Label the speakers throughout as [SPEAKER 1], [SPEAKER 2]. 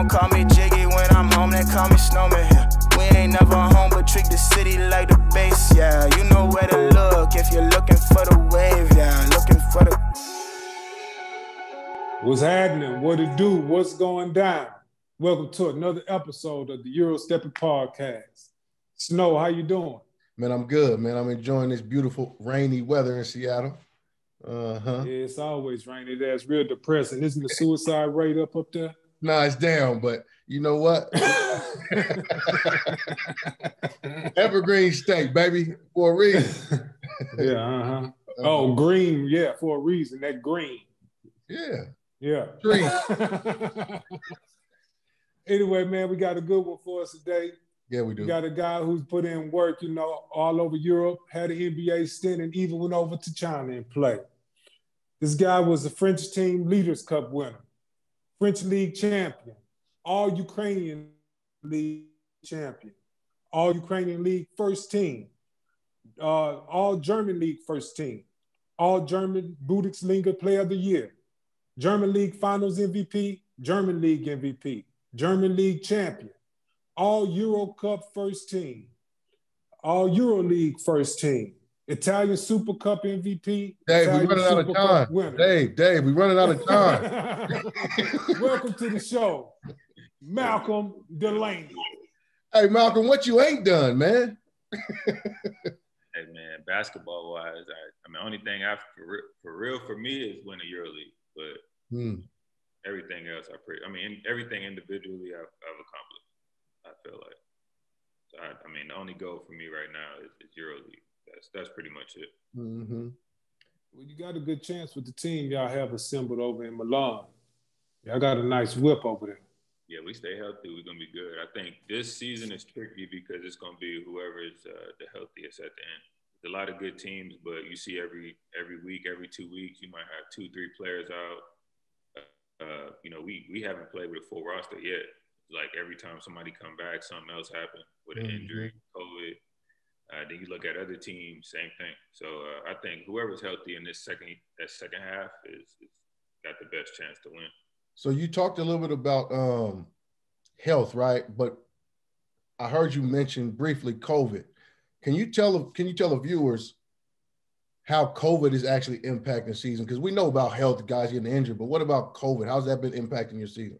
[SPEAKER 1] don't call me Jiggy when I'm home, they call me Snowman. Yeah. We ain't never home, but treat the city like the base. Yeah, you know where to look if you're looking for the wave. Yeah, looking for the.
[SPEAKER 2] What's happening? What it do? What's going down? Welcome to another episode of the Euro Stepping Podcast. Snow, how you doing?
[SPEAKER 3] Man, I'm good, man. I'm enjoying this beautiful rainy weather in Seattle. Uh-huh.
[SPEAKER 2] Yeah, it's always rainy there. It's real depressing. Isn't the suicide rate up up there?
[SPEAKER 3] Nah, it's down, but you know what? Evergreen State, baby, for a reason.
[SPEAKER 2] yeah, uh-huh. Oh, green, yeah, for a reason. That green.
[SPEAKER 3] Yeah.
[SPEAKER 2] Yeah.
[SPEAKER 3] Green.
[SPEAKER 2] anyway, man, we got a good one for us today.
[SPEAKER 3] Yeah, we do.
[SPEAKER 2] We got a guy who's put in work, you know, all over Europe, had an NBA stint, and even went over to China and played. This guy was a French team Leaders Cup winner, French League champion, all Ukrainian League champion, all Ukrainian League first team, uh, all German League first team, all German Bundesliga Player of the Year, German League Finals MVP, German League MVP, German League champion, all Euro Cup first team, all Euro League first team, Italian Super Cup MVP.
[SPEAKER 3] Dave,
[SPEAKER 2] Italian
[SPEAKER 3] we're running out of time.
[SPEAKER 2] winner.
[SPEAKER 3] Dave, Dave, we're running out of time.
[SPEAKER 2] Welcome to the show, Malcolm Delaney.
[SPEAKER 3] hey, Malcolm, what you ain't done, man?
[SPEAKER 4] Hey man, basketball wise, I, I mean, only thing I for, re- for real for me is win a EuroLeague, but
[SPEAKER 3] Hmm.
[SPEAKER 4] everything else I pretty, I mean, everything individually I've, I've accomplished. I feel like. So I, I mean, the only goal for me right now is, is EuroLeague. That's that's pretty much it.
[SPEAKER 3] Mm-hmm.
[SPEAKER 2] Well, you got a good chance with the team y'all have assembled over in Milan. Y'all got a nice whip over there.
[SPEAKER 4] Yeah, we stay healthy. We're gonna be good. I think this season is tricky because it's gonna be whoever is uh, the healthiest at the end. There's a lot of good teams, but you see every every week, every two weeks, you might have two, three players out. Uh, you know, we we haven't played with a full roster yet. Like every time somebody come back, something else happened with an
[SPEAKER 3] Mhm.
[SPEAKER 4] injury, COVID. Uh, then you look at other teams, same thing. So uh, I think whoever's healthy in this second that second half is, is got the best chance to win.
[SPEAKER 3] So you talked a little bit about um, health, right? But I heard you mention briefly COVID. Can you tell can you tell the viewers how COVID is actually impacting the season? Because we know about health, guys getting injured, but what about COVID? How's that been impacting your season?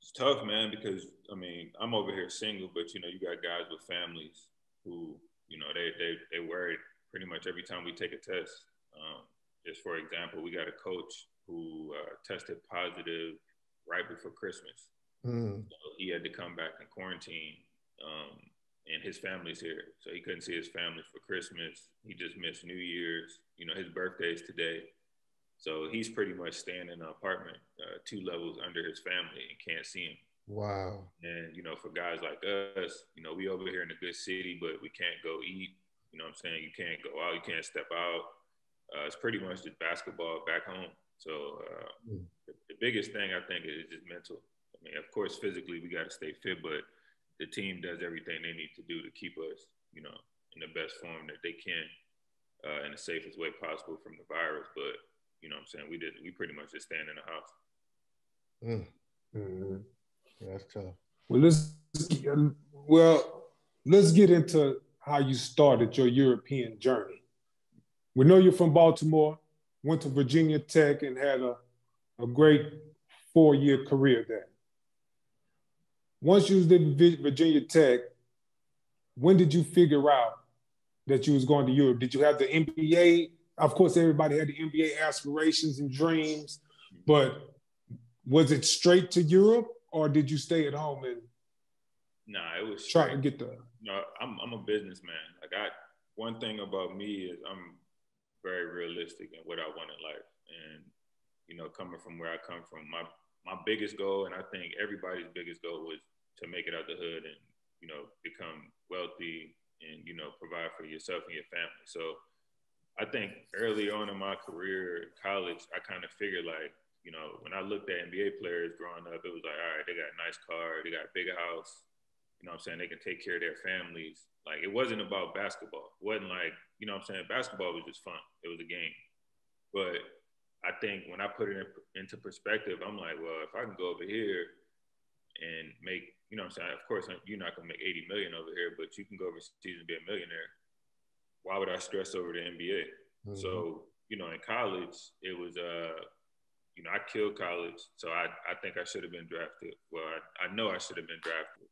[SPEAKER 4] It's tough, man, because I mean, I'm over here single, but you know, you got guys with families who, you know, they they they worried pretty much every time we take a test. Um, just for example, we got a coach who uh, tested positive right before Christmas.
[SPEAKER 3] Mm,
[SPEAKER 4] So he had to come back and quarantine, um, and his family's here, so he couldn't see his family for Christmas. He just missed New Year's. You know, his birthday's today, so he's pretty much staying in an apartment uh, two levels under his family and can't see him.
[SPEAKER 3] Wow.
[SPEAKER 4] And you know, for guys like us, you know, we over here in a good city, but we can't go eat. You know what I'm saying? You can't go out. You can't step out. Uh, it's pretty much just basketball back home. So uh,
[SPEAKER 3] Mm.
[SPEAKER 4] the, the biggest thing I think is just mental. I mean, of course, physically we got to stay fit, but the team does everything they need to do to keep us, you know, in the best form that they can, uh, in the safest way possible from the virus. But you know, what I'm saying we did. We pretty much just stand in the house.
[SPEAKER 3] Mm,
[SPEAKER 2] Mhm.
[SPEAKER 3] That's tough.
[SPEAKER 2] Well, let's well let's get into how you started your European journey. We know you're from Baltimore, went to Virginia Tech, and had a, a great four-year career there. Once you in Virginia Tech, when did you figure out that you was going to Europe? Did you have the NBA? Of course, everybody had the NBA aspirations and dreams, but was it straight to Europe, or did you stay at home and
[SPEAKER 4] Nah, it was
[SPEAKER 2] try to get the
[SPEAKER 4] No, I'm I'm a businessman. Like I, one thing about me is I'm very realistic in what I want in life, and you know, coming from where I come from, my my biggest goal, and I think everybody's biggest goal was to make it out the hood and you know become wealthy and you know provide for yourself and your family. So I think early on in my career, college, I kind of figured like you know when I looked at NBA players growing up, it was like all right, they got a nice car, they got a bigger house, you know what I'm saying? They can take care of their families. Like it wasn't about basketball. It wasn't like, you know what I'm saying? Basketball was just fun. It was a game. But I think when I put it in, into perspective, I'm like, well, if I can go over here and make, you know what I'm saying? Of course, you're not gonna make 80 million over here, but you can go overseas and be a millionaire. Why would I stress over the NBA? Mm-hmm. So, you know, in college, it was uh, you know, I killed college, so I, I think I should have been drafted. Well, I, I know I should have been drafted.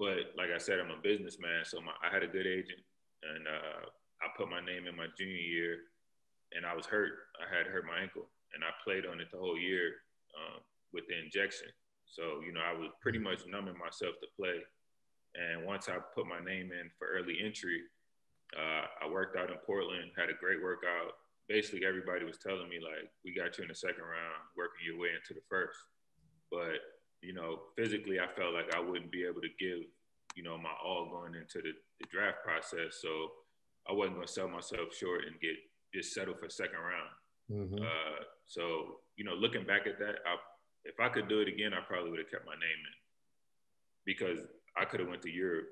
[SPEAKER 4] But like I said, I'm a businessman, so my, I had a good agent, and uh, I put my name in my junior year, and I was hurt. I had hurt my ankle, and I played on it the whole year um, with the injection. So you know, I was pretty much numbing myself to play. And once I put my name in for early entry, uh, I worked out in Portland, had a great workout. Basically, everybody was telling me like, "We got you in the second round, working your way into the first. But you know, physically, I felt like I wouldn't be able to give, you know, my all going into the, the draft process. So I wasn't going to sell myself short and get just settle for second round. Mm-hmm. Uh, so, you know, looking back at that, I, if I could do it again, I probably would have kept my name in because I could have went to Europe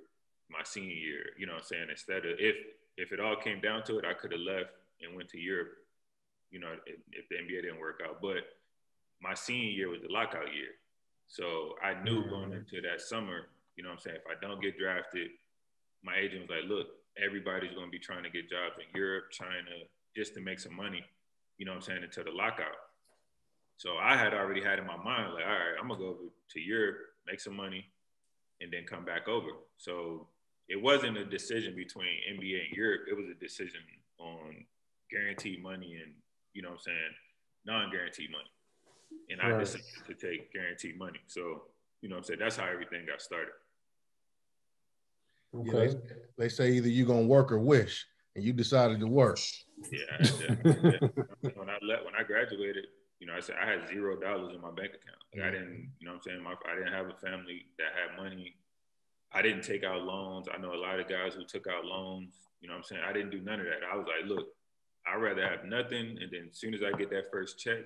[SPEAKER 4] my senior year. You know what I'm saying? Instead of if if it all came down to it, I could have left and went to Europe. You know, if, if the NBA didn't work out, but my senior year was the lockout year. So I knew going mm-hmm. into that summer, you know what I'm saying, if I don't get drafted, my agent was like, look, everybody's going to be trying to get jobs in Europe, China, just to make some money, you know what I'm saying, until the lockout. So I had already had in my mind, like, all right, I'm going to go over to Europe, make some money, and then come back over. So it wasn't a decision between NBA and Europe. It was a decision on guaranteed money and, you know what I'm saying, non guaranteed money and I decided to take guaranteed money. So, you know I'm saying? That's how everything got started.
[SPEAKER 3] Okay. Yeah, they, they, say either you're gonna work or wish, and you decided to work.
[SPEAKER 4] Yeah. when I left, when I graduated, you know, I said I had zero dollars in my bank account. Like I didn't, you know I'm saying? My, I didn't have a family that had money. I didn't take out loans. I know a lot of guys who took out loans. You know I'm saying? I didn't do none of that. I was like, look, I'd rather have nothing. And then as soon as I get that first check,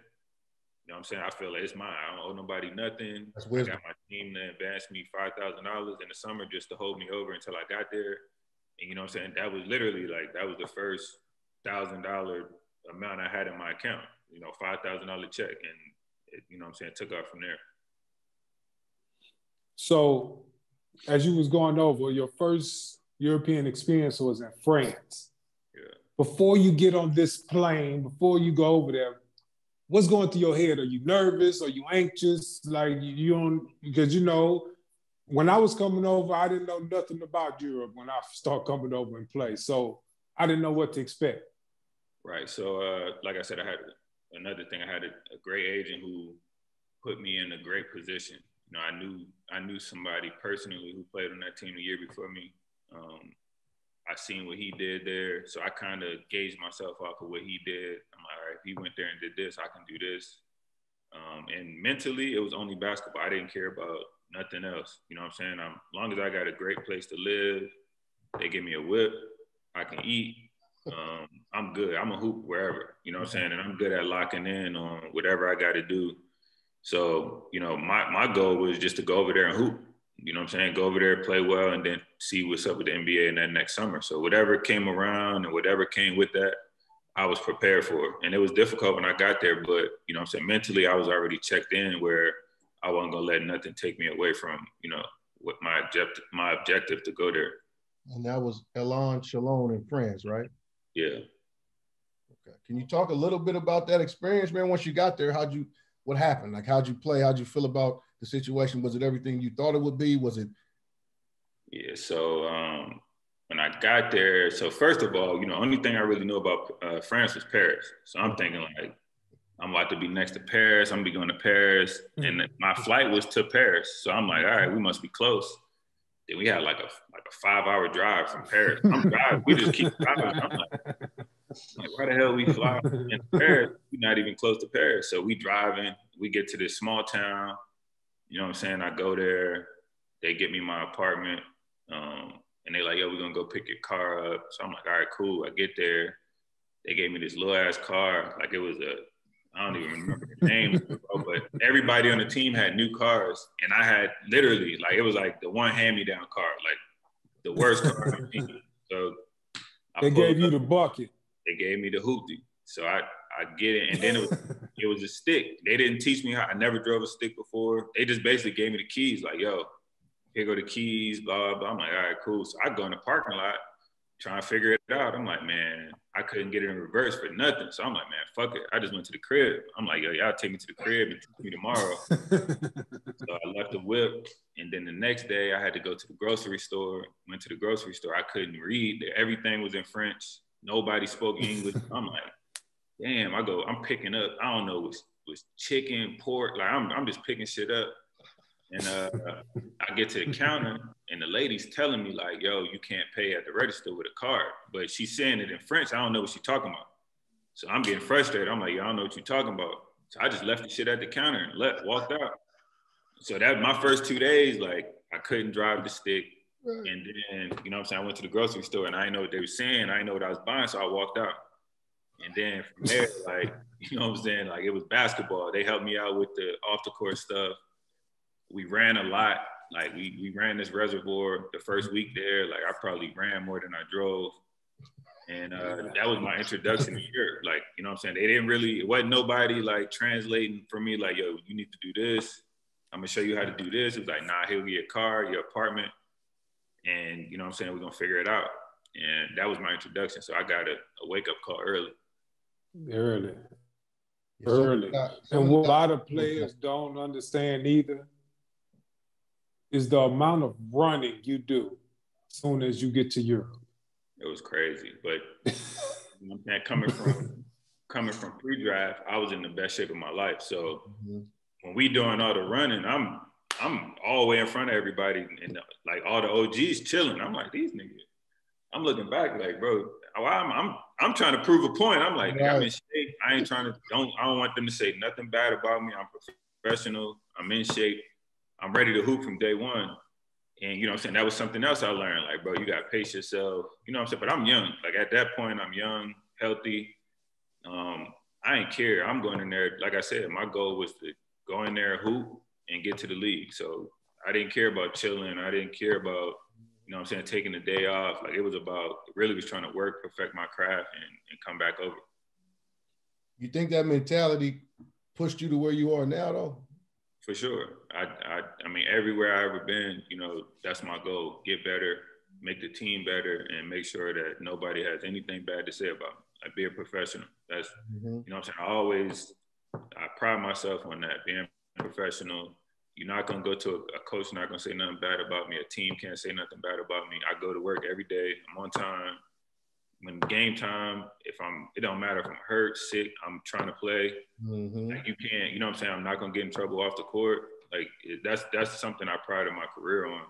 [SPEAKER 4] you know what I'm saying? I feel like it's mine. I don't owe nobody nothing. That's wisdom. I got my team to advance me five thousand dollars in the summer just to hold me over until I got there. And you know what I'm saying? That was literally like that was the first thousand dollar amount I had in my account. You know, five thousand dollar check, and it, you know what I'm saying took off from there.
[SPEAKER 2] So, as you was going over, your first European experience was in France. Before you get on this plane, before you go over there, what's going through your head? Are you nervous? Are you anxious? Like you don't because you know, when I was coming over, I didn't know nothing about Europe when I start coming over and play. So I didn't know what to expect.
[SPEAKER 4] Right. So uh, like I said, I had another thing. I had a, a great agent who put me in a great position. You know, I knew I knew somebody personally who played on that team a year before me. Um, I seen what he did there, so I kind of gauged myself off of what he did. I'm like, all right, if he went there and did this, I can do this. Um, and mentally, it was only basketball. I didn't care about nothing else. You know what I'm saying? I'm, as long as I got a great place to live, they give me a whip, I can eat. Um, I'm good. I'm a hoop wherever. You know what I'm saying? And I'm good at locking in on whatever I got to do. So, you know, my, my goal was just to go over there and hoop. You know what I'm saying? Go over there, play well, and then see what's up with the NBA in that next summer. So whatever came around and whatever came with that, I was prepared for. And it was difficult when I got there, but you know I'm saying? Mentally, I was already checked in where I wasn't gonna let nothing take me away from, you know, what my objective my objective to go there.
[SPEAKER 3] And that was Elan Chalon in France, right?
[SPEAKER 4] Yeah.
[SPEAKER 3] Okay. Can you talk a little bit about that experience, man? Once you got there, how'd you what happened? Like how'd you play? How'd you feel about the situation? Was it everything you thought it would be? Was it?
[SPEAKER 4] Yeah. So um, when I got there, so first of all, you know, only thing I really knew about uh, France was Paris. So I'm thinking like, I'm about to be next to Paris. I'm gonna be going to Paris, and my flight was to Paris. So I'm like, all right, we must be close. Then we had like a like a five hour drive from Paris. I'm driving. We just keep driving. I'm like, like, why the hell we fly in Paris? We're not even close to Paris. So we driving. We get to this small town. You know what I'm saying? I go there, they get me my apartment, um, and they like, yo, we're gonna go pick your car up. So I'm like, all right, cool. I get there, they gave me this little ass car, like it was a, I don't even remember the name, but everybody on the team had new cars, and I had literally like it was like the one hand me down car, like the worst car. so
[SPEAKER 2] I they gave you the bucket.
[SPEAKER 4] They gave me the hoopty. So I I get it. And then it was, it was a stick. They didn't teach me how. I never drove a stick before. They just basically gave me the keys. Like, yo, here go the keys, blah, blah. I'm like, all right, cool. So I go in the parking lot, trying to figure it out. I'm like, man, I couldn't get it in reverse for nothing. So I'm like, man, fuck it. I just went to the crib. I'm like, yo, y'all take me to the crib and take me tomorrow. so I left the whip. And then the next day I had to go to the grocery store. Went to the grocery store. I couldn't read. Everything was in French. Nobody spoke English. I'm like, damn, I go, I'm picking up, I don't know, was was chicken, pork. Like I'm I'm just picking shit up. And uh, I get to the counter, and the lady's telling me like, "Yo, you can't pay at the register with a card." But she's saying it in French. I don't know what she's talking about. So I'm getting frustrated. I'm like, "Yo, I don't know what you're talking about." So I just left the shit at the counter and left, walked out. So that my first two days, like I couldn't drive the stick. And then, you know what I'm saying? I went to the grocery store and I didn't know what they were saying. I didn't know what I was buying. So I walked out. And then from there, like, you know what I'm saying? Like it was basketball. They helped me out with the off the court stuff we ran a lot. Like we we ran this reservoir the first week there. Like I probably ran more than I drove. And uh, that was my introduction to Europe. Like, you know what I'm saying? They didn't really, it wasn't nobody like translating for me, like, yo, you need to do this. I'm gonna show you how to do this. It was like, nah, here'll get your car, your apartment, and you know what I'm saying? We're gonna figure it out. And that was my introduction. So I got a, a wake up call early.
[SPEAKER 2] Early. Early. And what a lot of players don't understand either is the amount of running you do as soon as you get to Europe.
[SPEAKER 4] It was crazy, but that coming from coming from pre-draft, I was in the best shape of my life. So mm-hmm. when we doing all the running, I'm I'm all the way in front of everybody, and like all the OGs chilling. I'm like these niggas. I'm looking back like, bro, I'm I'm I'm trying to prove a point. I'm like, right. I'm in shape. I ain't trying to don't I don't want them to say nothing bad about me. I'm professional. I'm in shape. I'm ready to hoop from day one. And you know I'm saying? That was something else I learned. Like, bro, you gotta pace yourself. You know what I'm saying? But I'm young. Like at that point, I'm young, healthy. Um, I ain't care. I'm going in there. Like I said, my goal was to go in there, hoop, and get to the league. So I didn't care about chilling. I didn't care about, know I'm saying, taking the day off. Like it was about really was trying to work, perfect my craft, and, and come back over.
[SPEAKER 3] You think that mentality pushed you to where you are now, though?
[SPEAKER 4] For sure. I, I I mean everywhere I ever been, you know, that's my goal. Get better, make the team better, and make sure that nobody has anything bad to say about me. Like be a professional. That's mm-hmm. you know I'm saying. I always I pride myself on that, being professional. You're not gonna go to a, a coach not gonna say nothing bad about me. A team can't say nothing bad about me. I go to work every day. I'm on time when game time, if I'm, it don't matter if I'm hurt, sick, I'm trying to play. Mm-hmm. Like you can't, you know what I'm saying? I'm not gonna get in trouble off the court. Like it, that's that's something I pride my career on.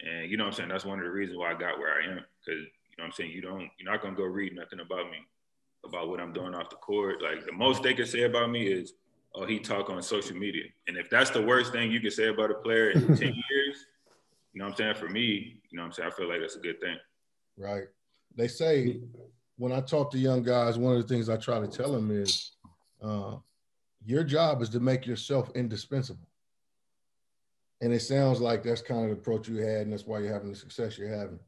[SPEAKER 4] And you know what I'm saying? That's one of the reasons why I got where I am. Cause you know what I'm saying? You don't, you're not gonna go read nothing about me, about what I'm doing off the court. Like the most they can say about me is, oh, he talk on social media. And if that's the worst thing you can say about a player in 10 years, you know what I'm saying? For me, you know what I'm saying? I feel like that's a good thing.
[SPEAKER 3] Right. They say when I talk to young guys, one of the things I try to tell them is uh, your job is to make yourself indispensable. And it sounds like that's kind of the approach you had, and that's why you're having the success you're having.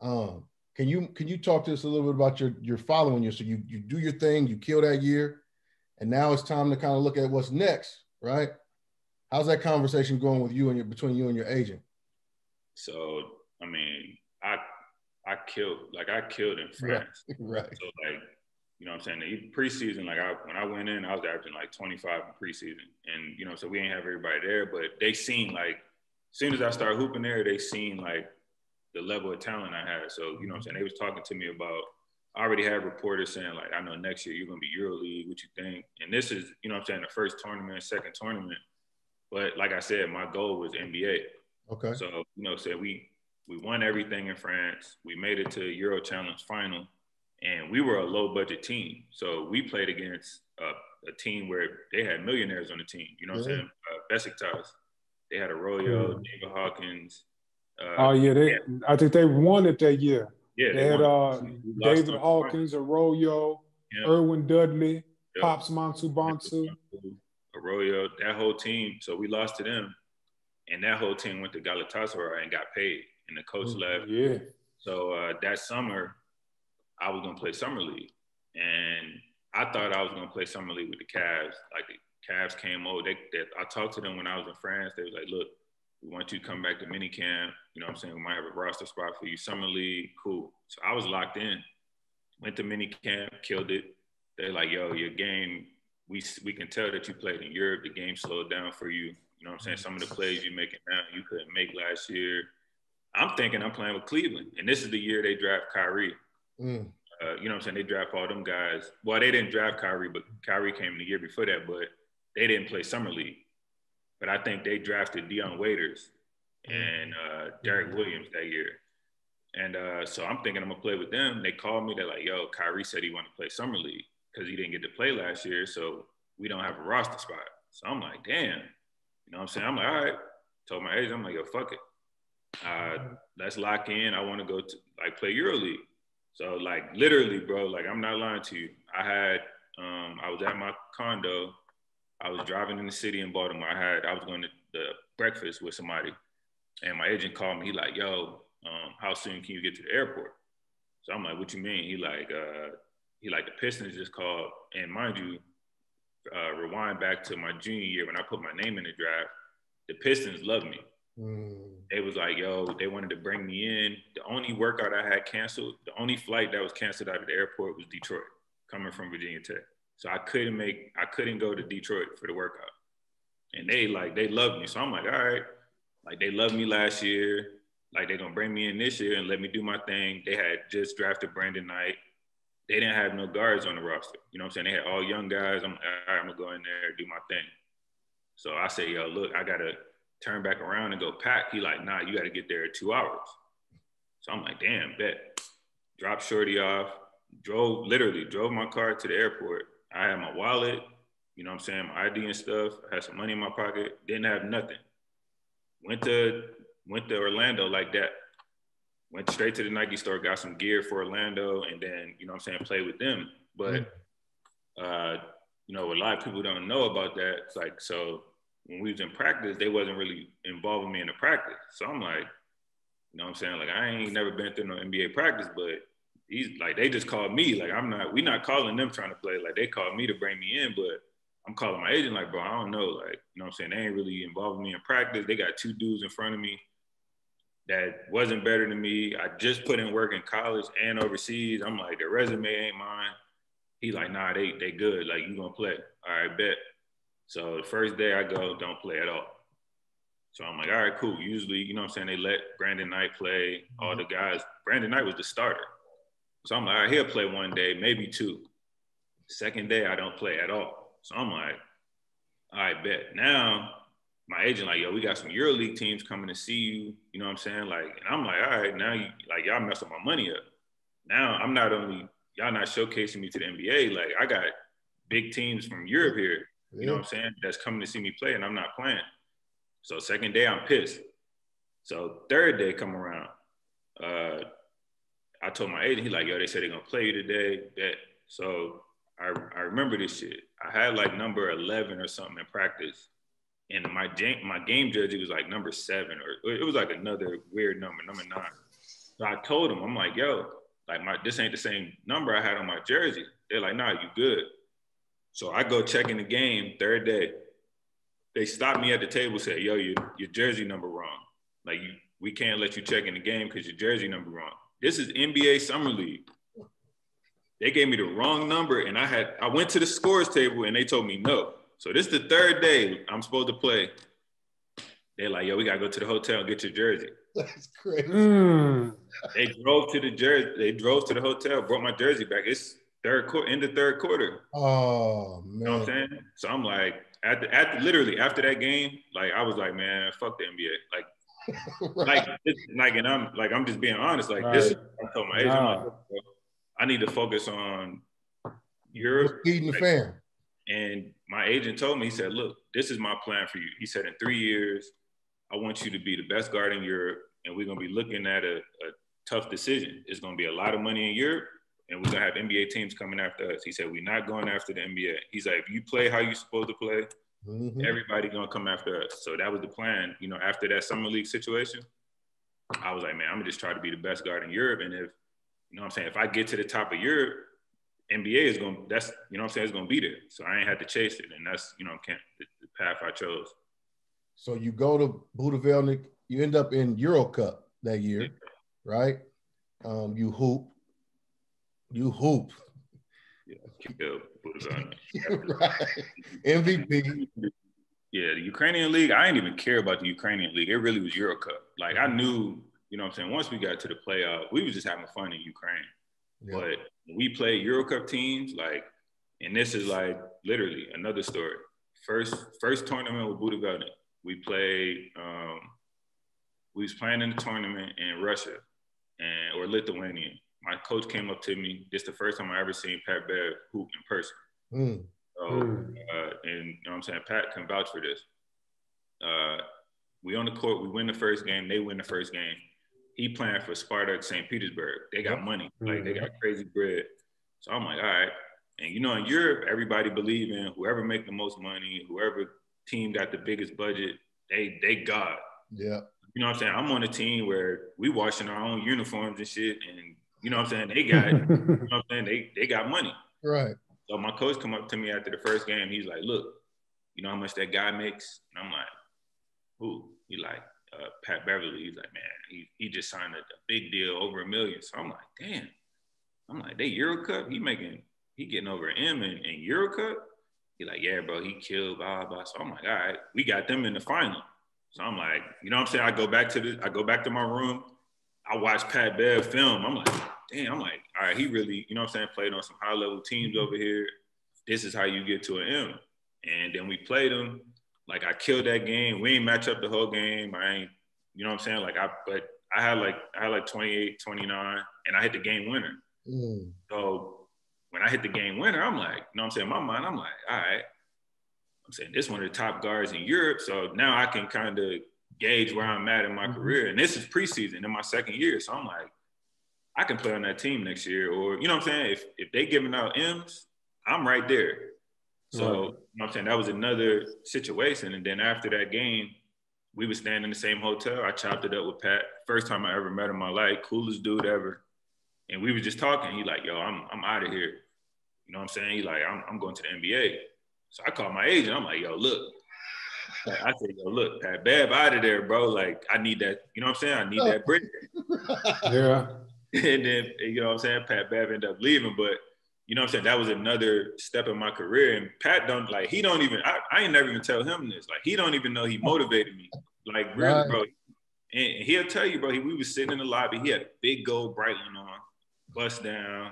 [SPEAKER 3] Um, can you can you talk to us a little bit about your your following year? So you you do your thing, you kill that year, and now it's time to kind of look at what's next, right? How's that conversation going with you and your between you and your agent?
[SPEAKER 4] So I mean, I I killed like I killed in France.
[SPEAKER 3] Right. right.
[SPEAKER 4] So like, you know what I'm saying? The preseason, like I when I went in, I was averaging like 25 in preseason. And you know, so we ain't have everybody there, but they seen like as soon as I started hooping there, they seen like the level of talent I had. So, you know what I'm saying? They was talking to me about I already had reporters saying, like, I know next year you're gonna be EuroLeague, what you think? And this is, you know I'm saying, the first tournament, second tournament. But like I said, my goal was NBA.
[SPEAKER 3] Okay.
[SPEAKER 4] So, you know, said we we won everything in France. We made it to Euro Challenge final, and we were a low budget team. So we played against a, a team where they had millionaires on the team. You know what yeah. I'm saying? Uh, Besiktas. They had Arroyo, yeah. David Hawkins.
[SPEAKER 2] Uh, oh yeah, they. Yeah. I think they won it that year. Yeah, they, they had uh, David Hawkins, Arroyo, yeah. Erwin Dudley, Pops Mensah-Bonsu.
[SPEAKER 4] Arroyo, that whole team. So we lost to them, and that whole team went to Galatasaray and got paid and the coach left.
[SPEAKER 2] Yeah.
[SPEAKER 4] So uh, that summer, I was gonna play summer league, and I thought I was gonna play summer league with the Cavs. Like the Cavs came over. They, they, I talked to them when I was in France. They was like, "Look, We want you to come back to mini camp. You know what I'm saying? We might have a roster spot for you. Summer league, cool. So I was locked in. Went to mini camp, killed it. They're like, yo, your game, we we can tell that you played in Europe. The game slowed down for you. You know what I'm saying? Some of the plays you making now, you couldn't make last year. I'm thinking I'm playing with Cleveland, and this is the year they draft Kyrie. Mm. Uh, you know what I'm saying? They draft all them guys. Well, they didn't draft Kyrie, but Kyrie came the year before that, but they didn't play summer league. But I think they drafted Dion Waiters and uh, Derrick Williams that year. And uh, so I'm thinking I'm gonna play with them. They called me. They're like, "Yo, Kyrie said he wanted to play summer league because he didn't get to play last year, so we don't have a roster spot." So I'm like, "Damn," you know what I'm saying? I'm like, "All right." Told my agent, I'm like, "Yo, fuck it. Uh, let's lock in. I want to go to like play EuroLeague." So like literally, bro, like I'm not lying to you. I had um, I was at my condo. I was driving in the city in Baltimore. I had I was going to the breakfast with somebody, and my agent called me. He like, "Yo, um, how soon can you get to the airport?" So I'm like, "What you mean?" He like, uh, he like the Pistons just called, and mind you, uh, rewind back to my junior year when I put my name in the draft. The Pistons loved me. Mm. They was like, yo, they wanted to bring me in. The only workout I had canceled, the only flight that was canceled out of the airport was Detroit, coming from Virginia Tech. So I couldn't make, I couldn't go to Detroit for the workout. And they like, they loved me. So I'm like, all right. Like they loved me last year. Like they're gonna bring me in this year and let me do my thing. They had just drafted Brandon Knight. They didn't have no guards on the roster. You know what I'm saying? They had all young guys. I'm, all right, I'm gonna go in there, do my thing. So I say, yo, look, I gotta turn back around and go pack. He like, nah, you got to get there in two hours. So I'm like, damn, bet. Dropped Shorty off, drove, literally drove my car to the airport. I had my wallet, you know what I'm saying, my ID and stuff. I had some money in my pocket, didn't have nothing. Went to went to Orlando like that. Went straight to the Nike store, got some gear for Orlando, and then, you know what I'm saying, play with them. But uh, you know, a lot of people don't know about that. It's like, so when we was in practice, they wasn't really involving me in the practice. So I'm like, you know what I'm saying? Like I ain't never been through no NBA practice, but he's like they just called me. Like I'm not we not calling them trying to play. Like they called me to bring me in, but I'm calling my agent like, bro, I don't know. Like, you know what I'm saying? They ain't really involving me in practice. They got two dudes in front of me that wasn't better than me. I just put in work in college and overseas. I'm like, their resume ain't mine. He like, nah, they they good. Like you gonna play. All right, bet. So the first day I go, don't play at all. So I'm like, all right, cool. Usually, you know what I'm saying? They let Brandon Knight play, all mm-hmm. the guys. Brandon Knight was the starter. So I'm like, all right, he'll play one day, maybe two. Second day, I don't play at all. So I'm like, all right, bet. Now my agent like, yo, we got some EuroLeague teams coming to see you. You know what I'm saying? Like, and I'm like, all right, now you like y'all messing my money up. Now I'm not only y'all not showcasing me to the NBA, like I got big teams from Europe here you know what I'm saying? That's coming to see me play, and I'm not playing. So second day, I'm pissed. So third day come around, uh, I told my agent, he like, yo, they said they're gonna play you today. Bet. So I, I remember this shit. I had like number 11 or something in practice. And my game, my game jersey was like number seven, or it was like another weird number, number nine. So I told him, I'm like, yo, like my this ain't the same number I had on my jersey. They're like, nah, you good. So I go check in the game third day. They stop me at the table, say, "Yo, your your jersey number wrong. Like you, we can't let you check in the game because your jersey number wrong. This is NBA Summer League. They gave me the wrong number, and I had I went to the scores table, and they told me no. So this is the third day I'm supposed to play. They're like, "Yo, we gotta go to the hotel and get your jersey."
[SPEAKER 3] That's crazy.
[SPEAKER 2] Mm.
[SPEAKER 4] They drove to the jersey. They drove to the hotel, brought my jersey back. It's third quarter, in the third quarter.
[SPEAKER 3] Oh man.
[SPEAKER 4] You know what I'm saying? So I'm like, at the, at the, literally after that game, like I was like, man, fuck the NBA. Like, right. like, this, like, and I'm like, I'm just being honest. Like, right. this is I told my agent, nah. like, I need to focus on Europe.
[SPEAKER 3] Feeding the
[SPEAKER 4] like,
[SPEAKER 3] fan.
[SPEAKER 4] And my agent told me, he said, look, this is my plan for you. He said, in three years, I want you to be the best guard in Europe, and we're gonna be looking at a, a tough decision. It's gonna be a lot of money in Europe and we're gonna have NBA teams coming after us. He said, We're not going after the NBA. He's like, if you play how you're supposed to play, mm-hmm. everybody gonna come after us. So that was the plan. You know, after that summer league situation, I was like, man, I'm gonna just try to be the best guard in Europe. And if you know what I'm saying, if I get to the top of Europe, NBA is gonna that's you know what I'm saying, it's gonna be there. So I ain't had to chase it. And that's, you know, can't the, the path I chose.
[SPEAKER 3] So you go to Budivelnyk, you end up in Euro Cup that year, right? Um, you hoop, you hoop.
[SPEAKER 4] Yeah,
[SPEAKER 3] right. MVP.
[SPEAKER 4] Yeah, the Ukrainian league, I didn't even care about the Ukrainian league. It really was Euro Cup. Like I knew, you know what I'm saying, once we got to the playoff, we was just having fun in Ukraine. Yeah. But we played Euro Cup teams, like, and this is like literally another story. First, first tournament with Budivelnyk, we played um, we was playing in the tournament in Russia and or Lithuania. My coach came up to me. This the first time I ever seen Pat Bev hoop in person. Mm. So, mm. Uh, and you know what I'm saying? Pat can vouch for this. Uh, we on the court, we win the first game, they win the first game. He playing for Spartak St. Petersburg. They got money, like they got mm-hmm. crazy bread. So I'm like, all right. And you know, in Europe, everybody believe in whoever make the most money, whoever team got the biggest budget, they they got.
[SPEAKER 3] Yeah.
[SPEAKER 4] You know what I'm saying? I'm on a team where we washing our own uniforms and shit, and you know what I'm saying? They got, you know what I'm saying? They they got money.
[SPEAKER 3] Right.
[SPEAKER 4] So my coach come up to me after the first game. He's like, "Look, you know how much that guy makes?" And I'm like, "Who?" He like, uh, "Pat Beverley." He's like, "Man, he he just signed a, a, big deal over a million. So I'm like, "Damn." I'm like, "They Euro Cup? He making he getting over M in, in Euro Cup?" He like, "Yeah, bro. He killed blah blah." So I'm like, "All right, we got them in the final." So I'm like, you know what I'm saying? I go back to the, I go back to my room. I watch Pat Bev film. I'm like, damn, I'm like, all right, he really, you know what I'm saying, played on some high level teams over here. This is how you get to an M. And then we played him. Like I killed that game. We ain't match up the whole game. I ain't, you know what I'm saying? Like I, but I had like, I had like 28, 29, and I hit the game winner. Mm. So when I hit the game winner, I'm like, you know what I'm saying? In my mind, I'm like, all right, I'm saying this one of the top guards in Europe. So now I can kind of gauge where I'm at in my mm-hmm. career. And this is preseason in my second year. So I'm like, I can play on that team next year. Or, you know what I'm saying? If if they giving out M's, I'm right there. So, right. you know what I'm saying? That was another situation. And then after that game, we was staying in the same hotel. I chopped it up with Pat. First time I ever met him in my life, coolest dude ever. And we were just talking. He like, yo, I'm I'm out of here. You know what I'm saying? He like, I'm, I'm going to the NBA. So I called my agent. I'm like, yo, look. I said, yo, look, Pat Bev out of there, bro. Like, I need that, you know what I'm saying? I need that break.
[SPEAKER 2] yeah.
[SPEAKER 4] And then, you know what I'm saying? Pat Bev ended up leaving. But, you know what I'm saying? That was another step in my career. And Pat don't, like, he don't even, I, I ain't never even tell him this. Like, he don't even know he motivated me. Like, really, right. bro. And he'll tell you, bro, he, we was sitting in the lobby. He had a big gold Breitling on, bust down.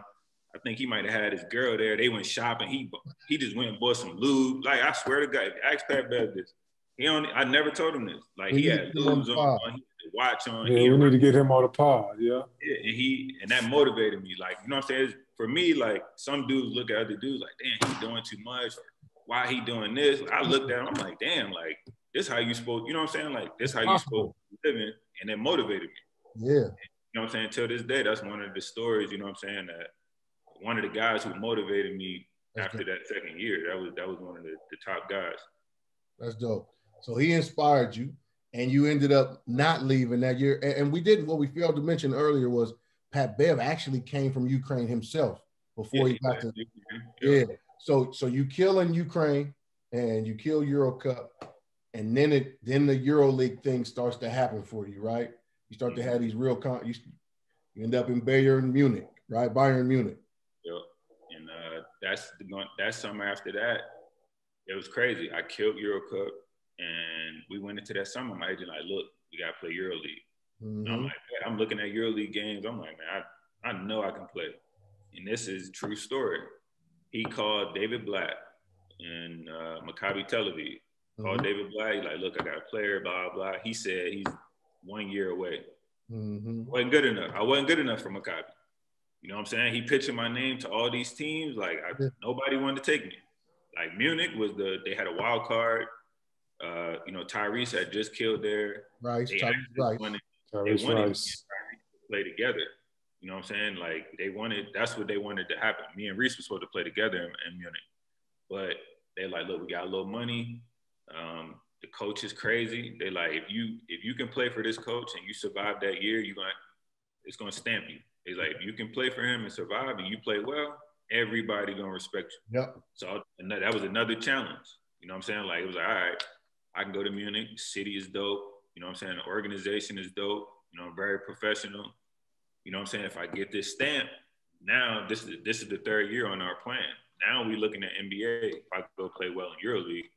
[SPEAKER 4] I think he might have had his girl there. They went shopping. He he just went and bought some lube. Like I swear to God, ask Pat Bev this. He only I never told him this. Like he had lubes on, on, he had watch on.
[SPEAKER 2] Yeah, we need to get him on the pod. Yeah.
[SPEAKER 4] yeah. And he and that motivated me. Like you know what I'm saying? For me, like some dudes look at other dudes like, damn, he's doing too much. Why he doing this? I looked at him. I'm like, damn, like this how you supposed. You know what I'm saying? Like this how you to living, and it motivated me.
[SPEAKER 3] Yeah.
[SPEAKER 4] You know what I'm saying? Till this day, that's one of the stories. You know what I'm saying that one of the guys who motivated me That's after that second year. That was that was one of the, the top guys.
[SPEAKER 3] That's dope. So he inspired you, and you ended up not leaving that year. And, we didn't. What we failed to mention earlier was Pat Bev actually came from Ukraine himself before yeah, he got to. Yeah. yeah. So so you kill in Ukraine, and you kill Euro Cup, and then it then the Euro League thing starts to happen for you, right? You start to mm-hmm. have these real con. You, you end up in Bayern Munich, right? Bayern Munich.
[SPEAKER 4] Yep. And uh, that's the that summer after that, it was crazy. I killed Euro Cup, and we went into that summer. My agent like, look, we gotta play Euro League. Mm-hmm. I'm like, I'm looking at Euro League games. I'm like, man, I, I know I can play. And this is true story. He called David Blatt and uh, Maccabi Tel Aviv. Mm-hmm. Called David Blatt. Like, look, I got a player. Blah blah. He said he's one year away. Mm-hmm. wasn't good enough. I wasn't good enough for Maccabi. You know what I'm saying? He pitching my name to all these teams. Like I, yeah. nobody wanted to take me. Like Munich was the they had a wild card. Uh, you know, Tyrese had just killed there.
[SPEAKER 3] Right,
[SPEAKER 4] they
[SPEAKER 3] Tyrese Rice.
[SPEAKER 4] Wanted, Tyrese they wanted to play together. You know what I'm saying? Like they wanted. That's what they wanted to happen. Me and Reese were supposed to play together in, in Munich, but they like, look, we got a little money. Um, the coach is crazy. They like, if you if you can play for this coach and you survive that year, you're gonna it's gonna stamp you. It's like, if you can play for him and survive and you play well, everybody gonna respect
[SPEAKER 3] you. Yep.
[SPEAKER 4] So that was another challenge. You know what I'm saying? Like it was like, all right, I can go to Munich. City is dope. You know what I'm saying? The organization is dope. You know, I'm very professional. You know what I'm saying? If I get this stamp, now this is this is the third year on our plan. Now we looking at NBA. If I go play well in EuroLeague,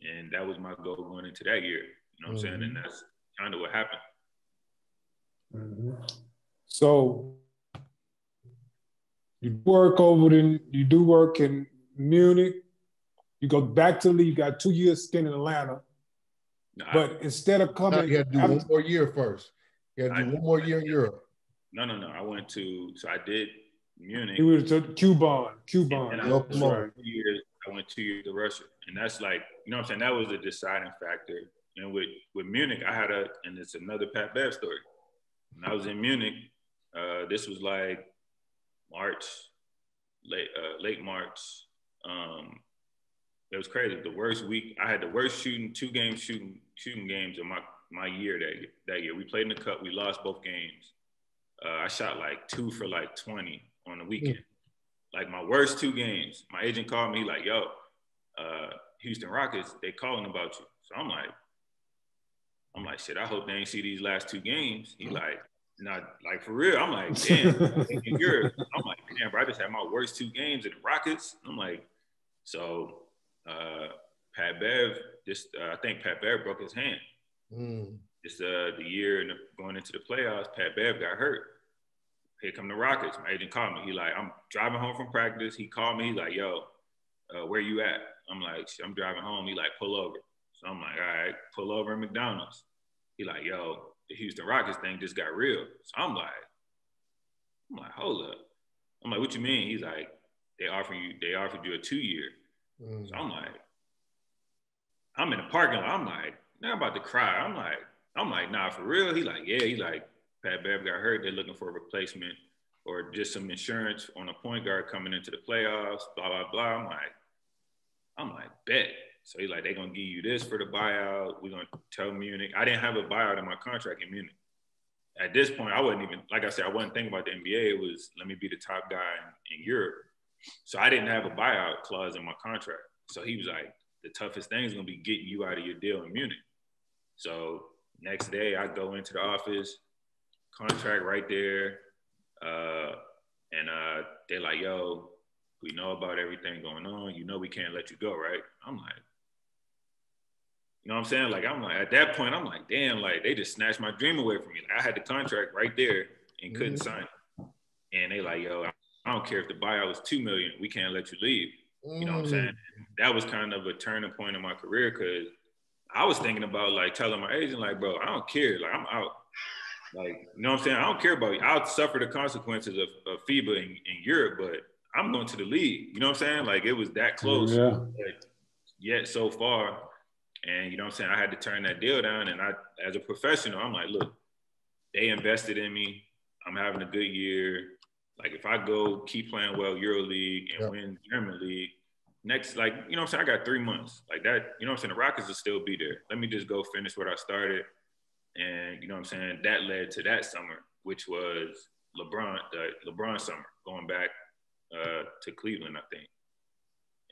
[SPEAKER 4] and that was my goal going into that year. You know what mm-hmm. I'm saying? And mm-hmm. that's kind of what happened.
[SPEAKER 2] Mm-hmm. So you work over in you do work in Munich. You go back to the league. You got two years stint in Atlanta. No, but I, instead of coming,
[SPEAKER 3] you had to do one more year first. You had to do I, one more year in Europe.
[SPEAKER 4] No, no, no. I went to so I did Munich.
[SPEAKER 2] He went to Kuban, Kuban.
[SPEAKER 4] And I, went two years, I went two years to Russia, and that's like you know what I'm saying. That was a deciding factor. And with with Munich, I had a and it's another Pat Bev story. When I was in Munich, uh, this was like March, late uh, late March. Um, it was crazy. The worst week I had the worst shooting two games shooting shooting games in my my year that that year. We played in the cup. We lost both games. Uh, I shot like two for like twenty on the weekend. Mm. Like my worst two games. My agent called me like, "Yo, uh, Houston Rockets, they calling about you." So I'm like, I'm like, shit. I hope they ain't see these last two games. He like, not like for real. I'm like, damn. you're, I'm like, damn, bro. I just had my worst two games in the Rockets. I'm like, so uh, Pat Bev, just uh, I think Pat Bev broke his hand. Mm. Just uh, the year and going into the playoffs, Pat Bev got hurt. Here come the Rockets. My agent called me. He like, I'm driving home from practice. He called me. He's like, yo, uh, where you at? I'm like, I'm driving home. He like, pull over. So I'm like, all right, pull over at McDonald's. He like, yo, the Houston Rockets thing just got real. So I'm like, I'm like, hold up. I'm like, what you mean? He's like, they offered you, they offered you a two year. Mm. So I'm like, I'm in the parking lot. I'm like, now I'm about to cry. I'm like, I'm like, nah, for real. He like, yeah. He like, Pat Bev got hurt. They're looking for a replacement or just some insurance on a point guard coming into the playoffs. Blah blah blah. I'm like, I'm like, bet. So he's like, they're gonna give you this for the buyout. We're gonna tell Munich. I didn't have a buyout in my contract in Munich. At this point, I wasn't even like I said, I wasn't thinking about the NBA. It was let me be the top guy in, in Europe. So I didn't have a buyout clause in my contract. So he was like, the toughest thing is gonna be getting you out of your deal in Munich. So next day I go into the office, contract right there. Uh, and uh, they're like, yo, we know about everything going on. You know we can't let you go, right? I'm like, you know what I'm saying? Like I'm like at that point, I'm like, damn, like they just snatched my dream away from me. Like, I had the contract right there and couldn't mm-hmm. sign it. And they like, yo, I don't care if the buyout was two million, we can't let you leave. You know what I'm saying? Mm. That was kind of a turning point in my career because I was thinking about like telling my agent, like, bro, I don't care. Like I'm out. Like, you know what I'm saying? I don't care about you. I'll suffer the consequences of, of FIBA in, in Europe, but I'm going to the league. You know what I'm saying? Like it was that close. Yeah. yet so far, and you know what I'm saying? I had to turn that deal down. And I, as a professional, I'm like, look, they invested in me. I'm having a good year. Like if I go keep playing well EuroLeague and yep. win German League, next, like, you know what I'm saying? I got three months. Like that, you know what I'm saying? The Rockets will still be there. Let me just go finish what I started. And you know what I'm saying? That led to that summer, which was LeBron, the LeBron summer, going back uh, to Cleveland, I think.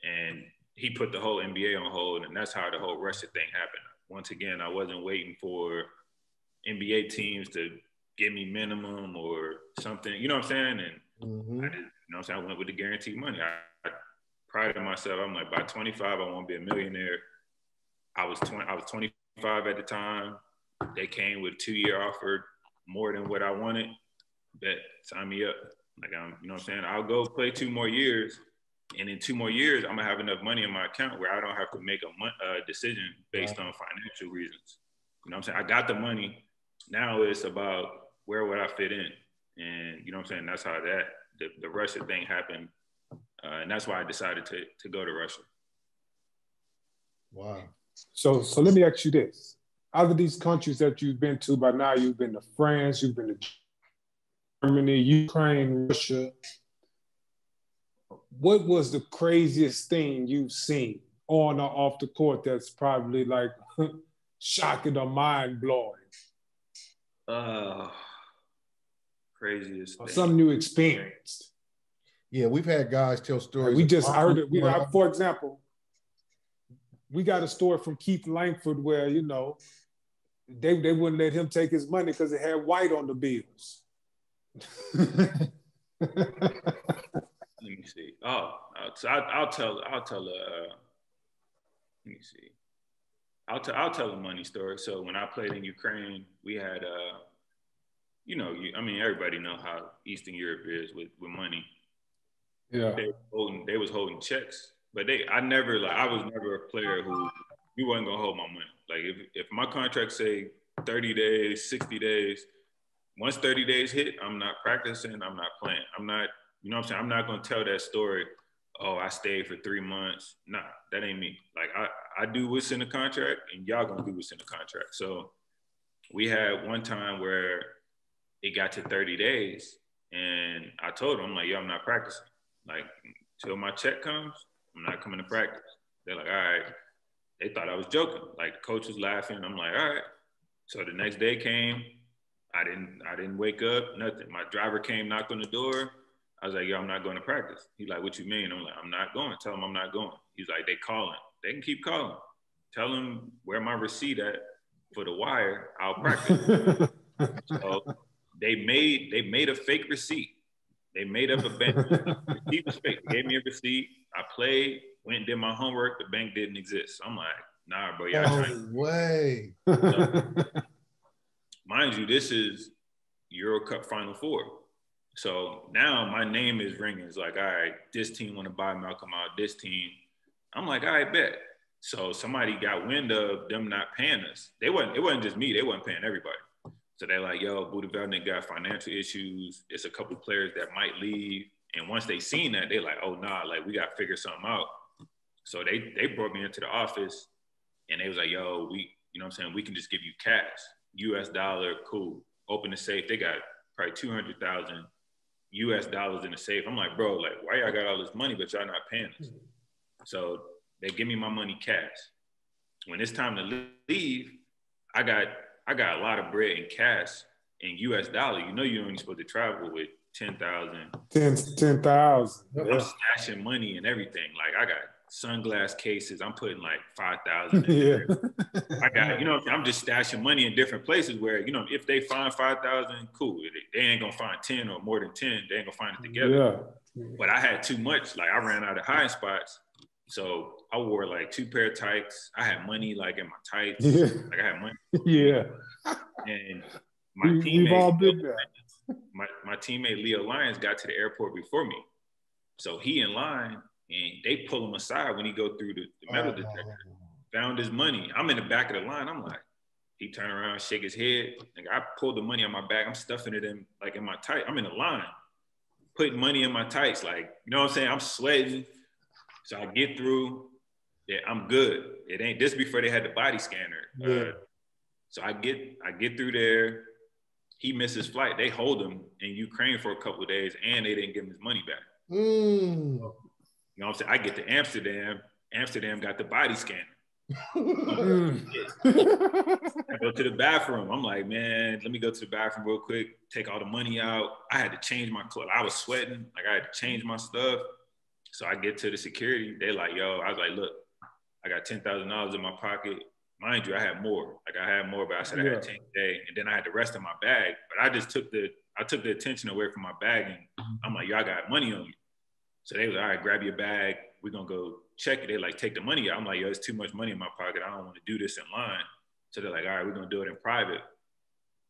[SPEAKER 4] And he put the whole NBA on hold, and that's how the whole Russia thing happened. Once again, I wasn't waiting for NBA teams to give me minimum or something. You know what I'm saying? And mm-hmm. I you know what I'm saying? I went with the guaranteed money. I, I prided myself. I'm like, by 25, I want to be a millionaire. I was 20. I was 25 at the time. They came with two year offer, more than what I wanted. Bet sign me up. Like I'm, you know what I'm saying? I'll go play two more years, and in two more years, I'm gonna have enough money in my account where I don't have to make a uh, decision based on financial reasons. You know what I'm saying? I got the money. Now it's about where would I fit in, and you know what I'm saying? That's how that the, the Russia thing happened, uh, and that's why I decided to to go to Russia.
[SPEAKER 2] Wow. So so let me ask you this: out of these countries that you've been to by now, you've been to France, you've been to Germany, Ukraine, Russia. What was the craziest thing you've seen on or off the court that's probably like shocking or mind blowing?
[SPEAKER 4] Uh, craziest.
[SPEAKER 2] Or something you experienced.
[SPEAKER 3] Yeah, we've had guys tell stories.
[SPEAKER 2] we just heard it. We, for example, we got a story from Keith Langford where you know they they wouldn't let him take his money because it had white on the bills.
[SPEAKER 4] Let me see. Oh, I'll, I'll tell. I'll tell. Uh, let me see. I'll tell. I'll tell a money story. So when I played in Ukraine, we had. Uh, you know, you, I mean, everybody know how Eastern Europe is with with money.
[SPEAKER 2] Yeah.
[SPEAKER 4] They holding. They was holding checks, but they. I never like. I was never a player who. You wasn't gonna hold my money. Like if if my contract say thirty days, sixty days once 30 days hit, I'm not practicing, I'm not playing. I'm not, you know what I'm saying? I'm not gonna tell that story, oh, I stayed for three months. Nah, that ain't me. Like I, I do what's in the contract and y'all gonna do what's in the contract. So we had one time where it got to 30 days and I told them, I'm like, yo, I'm not practicing. Like, till my check comes, I'm not coming to practice. They're like, all right. They thought I was joking. Like the coach was laughing. I'm like, all right. So the next day came, I didn't I didn't wake up, nothing. My driver came, knocked on the door. I was like, yo, I'm not going to practice. He's like, what you mean? I'm like, I'm not going. Tell him I'm not going. He's like, they calling. They can keep calling. Tell them where my receipt at for the wire. I'll practice. so they made they made a fake receipt. They made up a bank. receipt was fake. They gave me a receipt. I played, went and did my homework. The bank didn't exist. So I'm like, nah, bro.
[SPEAKER 3] Yeah. No way.
[SPEAKER 4] So, mind you, this is Euro Cup Final Four. So now my name is ringing. It's like, all right, this team want to buy Malcolm out. This team, I'm like, all right, bet. So somebody got wind of them not paying us. They wasn't. It wasn't just me. They wasn't paying everybody. So they're like, yo, Budivelnyk got financial issues. It's a couple players that might leave. And once they seen that, they're like, oh nah, like we got to figure something out. So they they brought me into the office, and they was like, yo, we, you know, what I'm saying, we can just give you cash. US dollar, cool. Open the safe. They got probably 200,000 US dollars in the safe. I'm like, bro, like, why y'all got all this money, but y'all not paying us? So they give me my money cash. When it's time to leave, I got I got a lot of bread in cash in US dollar. You know you're only supposed to travel with 10,000.
[SPEAKER 2] 10,000. 10, 10,
[SPEAKER 4] I'm yeah. stashing money and everything. Like I got sunglass cases. I'm putting like five thousand. yeah, I got you know I'm just stashing money in different places where you know if they find five thousand, cool. They ain't gonna find ten or more than ten. They ain't gonna find it together. Yeah. But I had too much. Like I ran out of high spots, so I wore like two pair of tights. I had money like in my tights. Yeah. Like I had money.
[SPEAKER 2] Yeah.
[SPEAKER 4] And my we, teammate, all been there. My, my teammate Leo Lyons got to the airport before me. So he in line and they pull him aside when he go through the, the metal oh, detector. Found his money. I'm in the back of the line. I'm like, he turn around, shake his head. Like I pulled the money on my back. I'm stuffing it in like in my tight. I'm in the line, putting money in my tights. Like you know what I'm saying? I'm sweating. So I get through. Yeah, I'm good. It ain't this before they had the body scanner. Uh, yeah. Uh, so I get I get through there. He misses flight. They hold him in Ukraine for a couple days, and they didn't give him his money back.
[SPEAKER 3] Mm.
[SPEAKER 4] You know what I'm saying? I get to Amsterdam. Amsterdam got the body scanner. I go to the bathroom. I'm like, man, let me go to the bathroom real quick, take all the money out. I had to change my clothes. I was sweating. Like I had to change my stuff. So I get to the security. They're like, yo, I was like, look, I got ten thousand dollars in my pocket. Mind you, I had more. Like I had more, but I said yeah. I had ten day, and then I had the rest of my bag. But I just took the I took the attention away from my bag, and I'm like, yo, I got money on you. So they was like, all right, grab your bag. We're gonna go check it. They like take the money out. I'm like, yo, it's too much money in my pocket. I don't want to do this in line. So they're like, all right, we're gonna do it in private.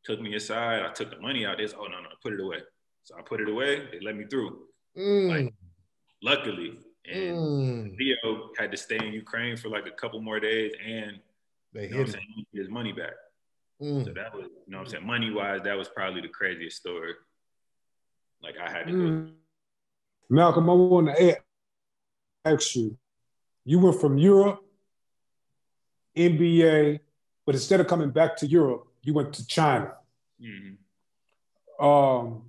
[SPEAKER 4] Took me aside. I took the money out. This, oh no, no, put it away. So I put it away. They let me through.
[SPEAKER 3] Mm.
[SPEAKER 4] Like, luckily, and mm. Leo had to stay in Ukraine for like a couple more days, and
[SPEAKER 3] they
[SPEAKER 4] you know saying, his money back.
[SPEAKER 3] Mm.
[SPEAKER 4] So that was, you know, what I'm saying, money wise, that was probably the craziest story. Like I had to
[SPEAKER 2] mm. go Malcolm, I want to ask you, you went from Europe, NBA, but instead of coming back to Europe, you went to China.
[SPEAKER 4] Mm-hmm.
[SPEAKER 2] Um,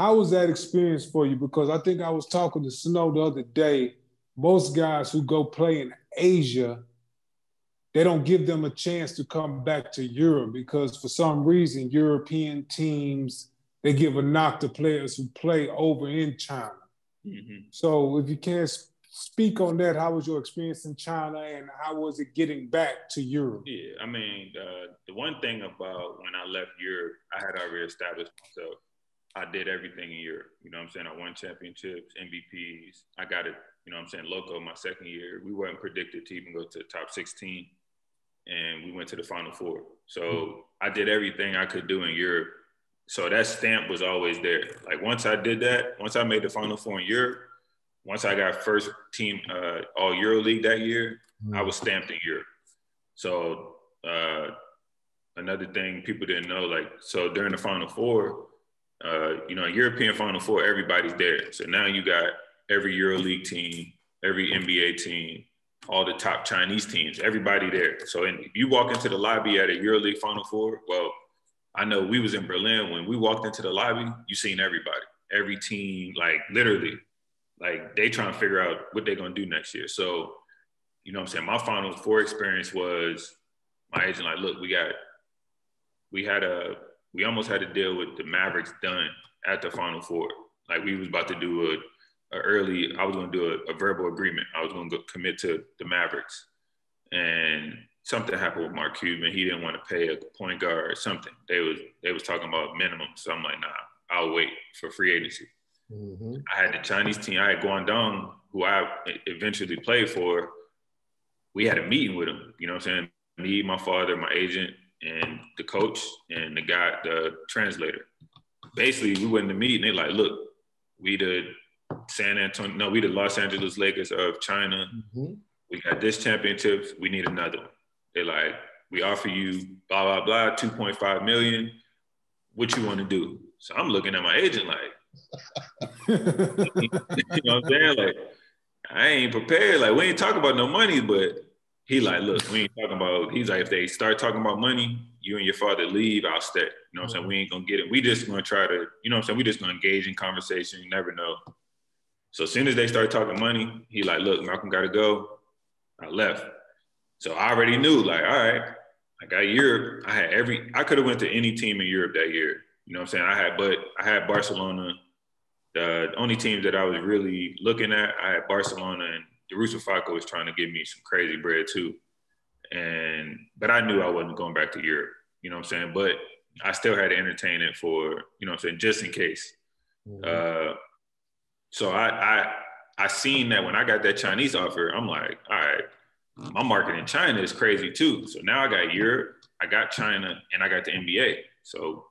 [SPEAKER 2] how was that experience for you? Because I think I was talking to Snow the other day. Most guys who go play in Asia, they don't give them a chance to come back to Europe because for some reason European teams they give a knock to players who play over in China.
[SPEAKER 4] Mm-hmm.
[SPEAKER 2] So if you can't speak on that. How was your experience in China, and how was it getting back to Europe?
[SPEAKER 4] Yeah, I mean, uh, the one thing about when I left Europe, I had already established myself. I did everything in Europe. You know what I'm saying? I won championships, MVPs. I got it, you know what I'm saying, loco my second year. We weren't predicted to even go to the top 16, and we went to the final four. So I did everything I could do in Europe. So that stamp was always there. Like once I did that, once I made the final four in Europe, once I got first team uh, all Euro League that year, mm-hmm. I was stamped in Europe. So uh, another thing people didn't know, like so during the Final Four, uh, you know, European Final Four, everybody's there. So now you got every EuroLeague team, every NBA team, all the top Chinese teams, everybody there. So if you walk into the lobby at a Euro League Final Four, well, I know we was in Berlin when we walked into the lobby. You seen everybody, every team, like literally like they trying to figure out what they're gonna do next year. So, you know I'm saying? My final four experience was my agent like, look, we got we had a we almost had to deal with the Mavericks done at the final four. Like we was about to do a, a early, I was gonna do a, a, verbal agreement. I was gonna go commit to the Mavericks. And something happened with Mark Cuban. He didn't want to pay a point guard or something. They was they was talking about minimum. So I'm like, nah, I'll wait for free agency. Mm-hmm. I had the Chinese team. I had Guangdong, who I eventually played for. We had a meeting with him. You know what I'm saying? Me, my father, my agent, and the coach, and the guy, the translator. Basically, we went to meet and They like, look, we the San Antonio, no, we the Los Angeles Lakers of China. Mm-hmm. We got this championship. We need another one. They like, we offer you blah blah blah, two point five million. What you want to do? So I'm looking at my agent like, you know what I'm saying? Like, I ain't prepared. Like, we ain't talking about no money, but he like, look, we ain't talking about. He's like, if they start talking about money, you and your father leave, I'll stay. You know what I'm saying? We ain't gonna get it. We just gonna try to, you know what I'm saying? We just gonna engage in conversation. You never know. So as soon as they start talking money, he like, look, Malcolm gotta go. I left. So I already knew, like, all right, I got Europe. I had every I could have went to any team in Europe that year. You know what I'm saying? I had, but I had Barcelona. The only team that I was really looking at, I had Barcelona and Darussafaka was trying to give me some crazy bread too. And, but I knew I wasn't going back to Europe, you know what I'm saying? But I still had to entertain it for, you know what I'm saying, just in case. Mm-hmm. Uh, so I, I, I seen that when I got that Chinese offer, I'm like, all right, my market in China is crazy too. So now I got Europe, I got China, and I got the NBA. So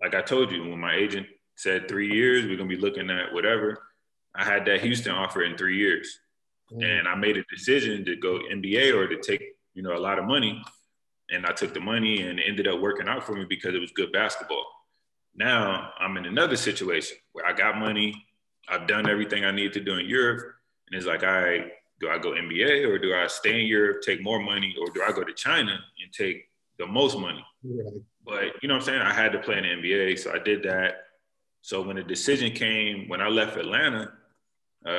[SPEAKER 4] like I told you, when my agent said three years, we're gonna be looking at whatever. I had that Houston offer in three years, mm. and I made a decision to go NBA or to take you know a lot of money, and I took the money and it ended up working out for me because it was good basketball. Now I'm in another situation where I got money, I've done everything I need to do in Europe, and it's like, all right, do I go NBA or do I stay in Europe, take more money, or do I go to China and take the most money? Right. But you know what I'm saying? I had to play in the NBA, so I did that. So when the decision came, when I left Atlanta, uh,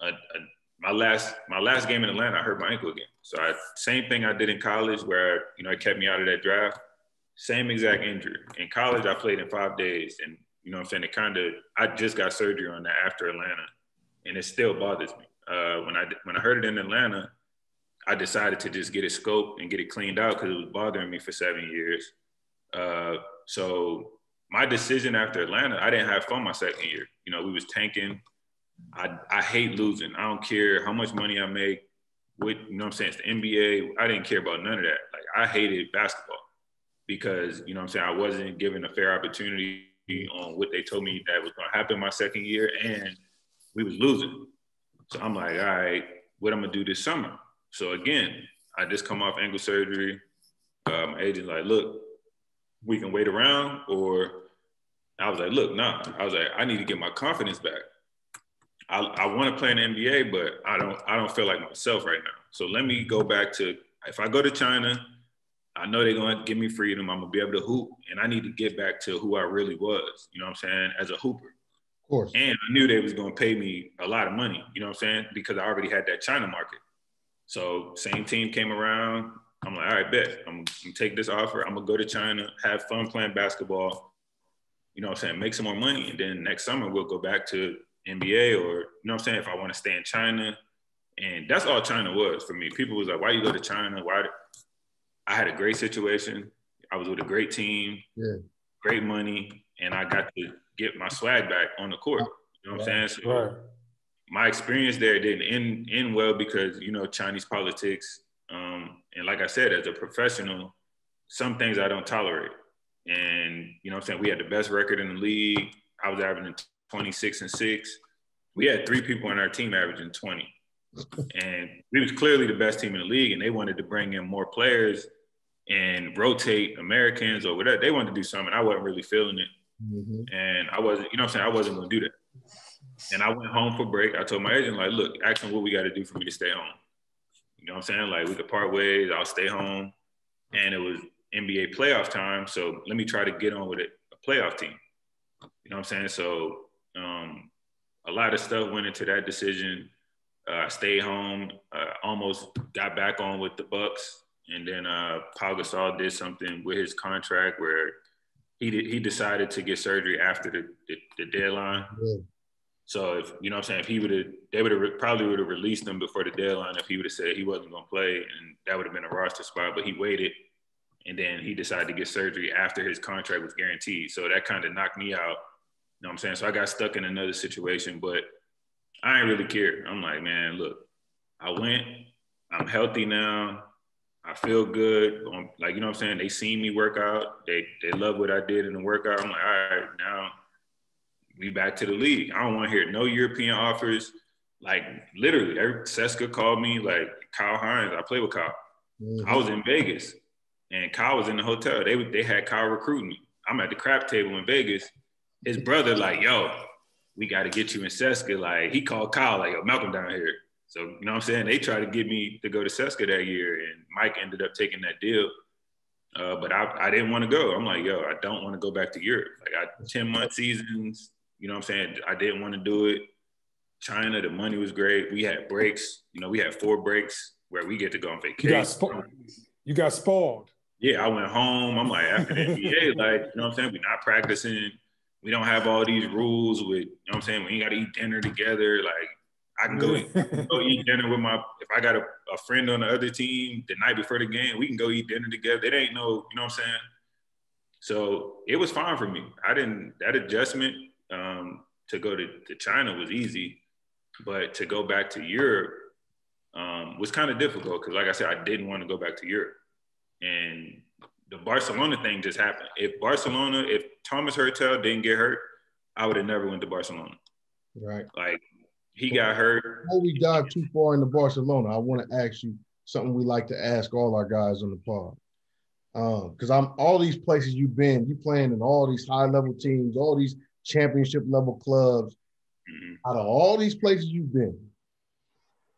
[SPEAKER 4] a, a, my last my last game in Atlanta, I hurt my ankle again. So I, same thing I did in college, where you know it kept me out of that draft. Same exact injury. In college, I played in five days, and you know I'm saying it kind of. I just got surgery on that after Atlanta, and it still bothers me. Uh, when I when I heard it in Atlanta, I decided to just get it scoped and get it cleaned out because it was bothering me for seven years. Uh, so my decision after Atlanta, I didn't have fun my second year. You know, we was tanking. I, I hate losing. I don't care how much money I make. With you know what I'm saying? It's the NBA. I didn't care about none of that. Like I hated basketball because, you know what I'm saying, I wasn't given a fair opportunity on what they told me that was gonna happen my second year and we was losing. So I'm like, all right, what I'm gonna do this summer? So again, I just come off ankle surgery. Uh, my agent's like, look, we can wait around or I was like, look, nah. I was like, I need to get my confidence back. I, I want to play in the NBA, but I don't I don't feel like myself right now. So let me go back to if I go to China, I know they're gonna give me freedom. I'm gonna be able to hoop, and I need to get back to who I really was. You know what I'm saying? As a hooper.
[SPEAKER 3] Of course.
[SPEAKER 4] And I knew they was gonna pay me a lot of money. You know what I'm saying? Because I already had that China market. So same team came around. I'm like, all right, bet. I'm, gonna take this offer. I'm gonna go to China, have fun playing basketball. You know what I'm saying? Make some more money. And then next summer we'll go back to NBA or you know what I'm saying? If I want to stay in China, And that's all China was for me. People was like, why you go to China? Why? I had a great situation. I was with a great team,
[SPEAKER 3] Yeah.
[SPEAKER 4] great money, and I got to get my swag back on the court. You know what I'm saying? So
[SPEAKER 2] Right.
[SPEAKER 4] my experience there didn't end, end well because you know Chinese politics. Um, and like I said, as a professional, some things I don't tolerate. And you know what I'm saying? We had the best record in the league. I was averaging 26 and six. We had three people on our team averaging 20. And we was clearly the best team in the league, and they wanted to bring in more players and rotate Americans or whatever. They wanted to do something. I wasn't really feeling it.
[SPEAKER 3] Mhm.
[SPEAKER 4] And I wasn't, you know what I'm saying? I wasn't gonna do that. And I went home for break. I told my agent, like, look, ask them what we gotta do for me to stay home. You know what I'm saying? Like we could part ways, I'll stay home. And it was NBA playoff time. So let me try to get on with it, a playoff team. You know what I'm saying? So um, a lot of stuff went into that decision. Uh, I stayed home, uh, almost got back on with the Bucks. And then uh, Paul Gasol did something with his contract where he did, he decided to get surgery after the, the, the deadline.
[SPEAKER 3] Yeah.
[SPEAKER 4] So if you know what I'm saying, if he would have, they would have probably would have released him before the deadline if he would have said he wasn't going to play, and that would have been a roster spot. But he waited, and then he decided to get surgery after his contract was guaranteed. So that kind of knocked me out. You know what I'm saying? So I got stuck in another situation, but I ain't really care. I'm like, man, look, I went. I'm healthy now. I feel good. Um, like you know what I'm saying. They seen me work out. They they love what I did in the workout. I'm like, all right, now we back to the league. I don't want to hear no European offers. Like literally, every, CSKA called me. Like Kyle Hines, I play with Kyle.
[SPEAKER 3] Mhm.
[SPEAKER 4] I was in Vegas, and Kyle was in the hotel. They they had Kyle recruiting me. I'm at the crap table in Vegas. His brother like, yo, we got to get you in CSKA. Like he called Kyle like, yo, Malcolm down here. So you know what I'm saying? They tried to get me to go to CSKA that year, and Mike ended up taking that deal. Uh, but I, I didn't want to go. I'm like, yo, I don't want to go back to Europe. Like I 10 month seasons. You know what I'm saying? I didn't want to do it. China, the money was great. We had breaks. You know, we had four breaks where we get to go on
[SPEAKER 2] You
[SPEAKER 4] vacation.
[SPEAKER 2] got spo- you got spoiled.
[SPEAKER 4] Yeah, I went home. I'm like, after the NBA, like, you know what I'm saying? We're not practicing. We don't have all these rules with, you know what I'm saying? We ain't got to eat dinner together. Like, I can go, go eat dinner with my, if I got a, a friend on the other team the night before the game, we can go eat dinner together. It ain't no, you know what I'm saying? So it was fine for me. I didn't, that adjustment um, to go to, to China was easy, but to go back to Europe um, was kind of difficult because, like I said, I didn't want to go back to Europe. And the Barcelona thing just happened. If Barcelona, if Thomas Heurtel didn't get hurt, I would have never went to Barcelona.
[SPEAKER 3] Right.
[SPEAKER 4] Like he got hurt.
[SPEAKER 3] Before we dive too far into Barcelona, I want to ask you something we like to ask all our guys on the pod. Because I'm all these places you've been, you playing in all these high level teams, all these championship level clubs.
[SPEAKER 4] Mhm.
[SPEAKER 3] Out of all these places you've been,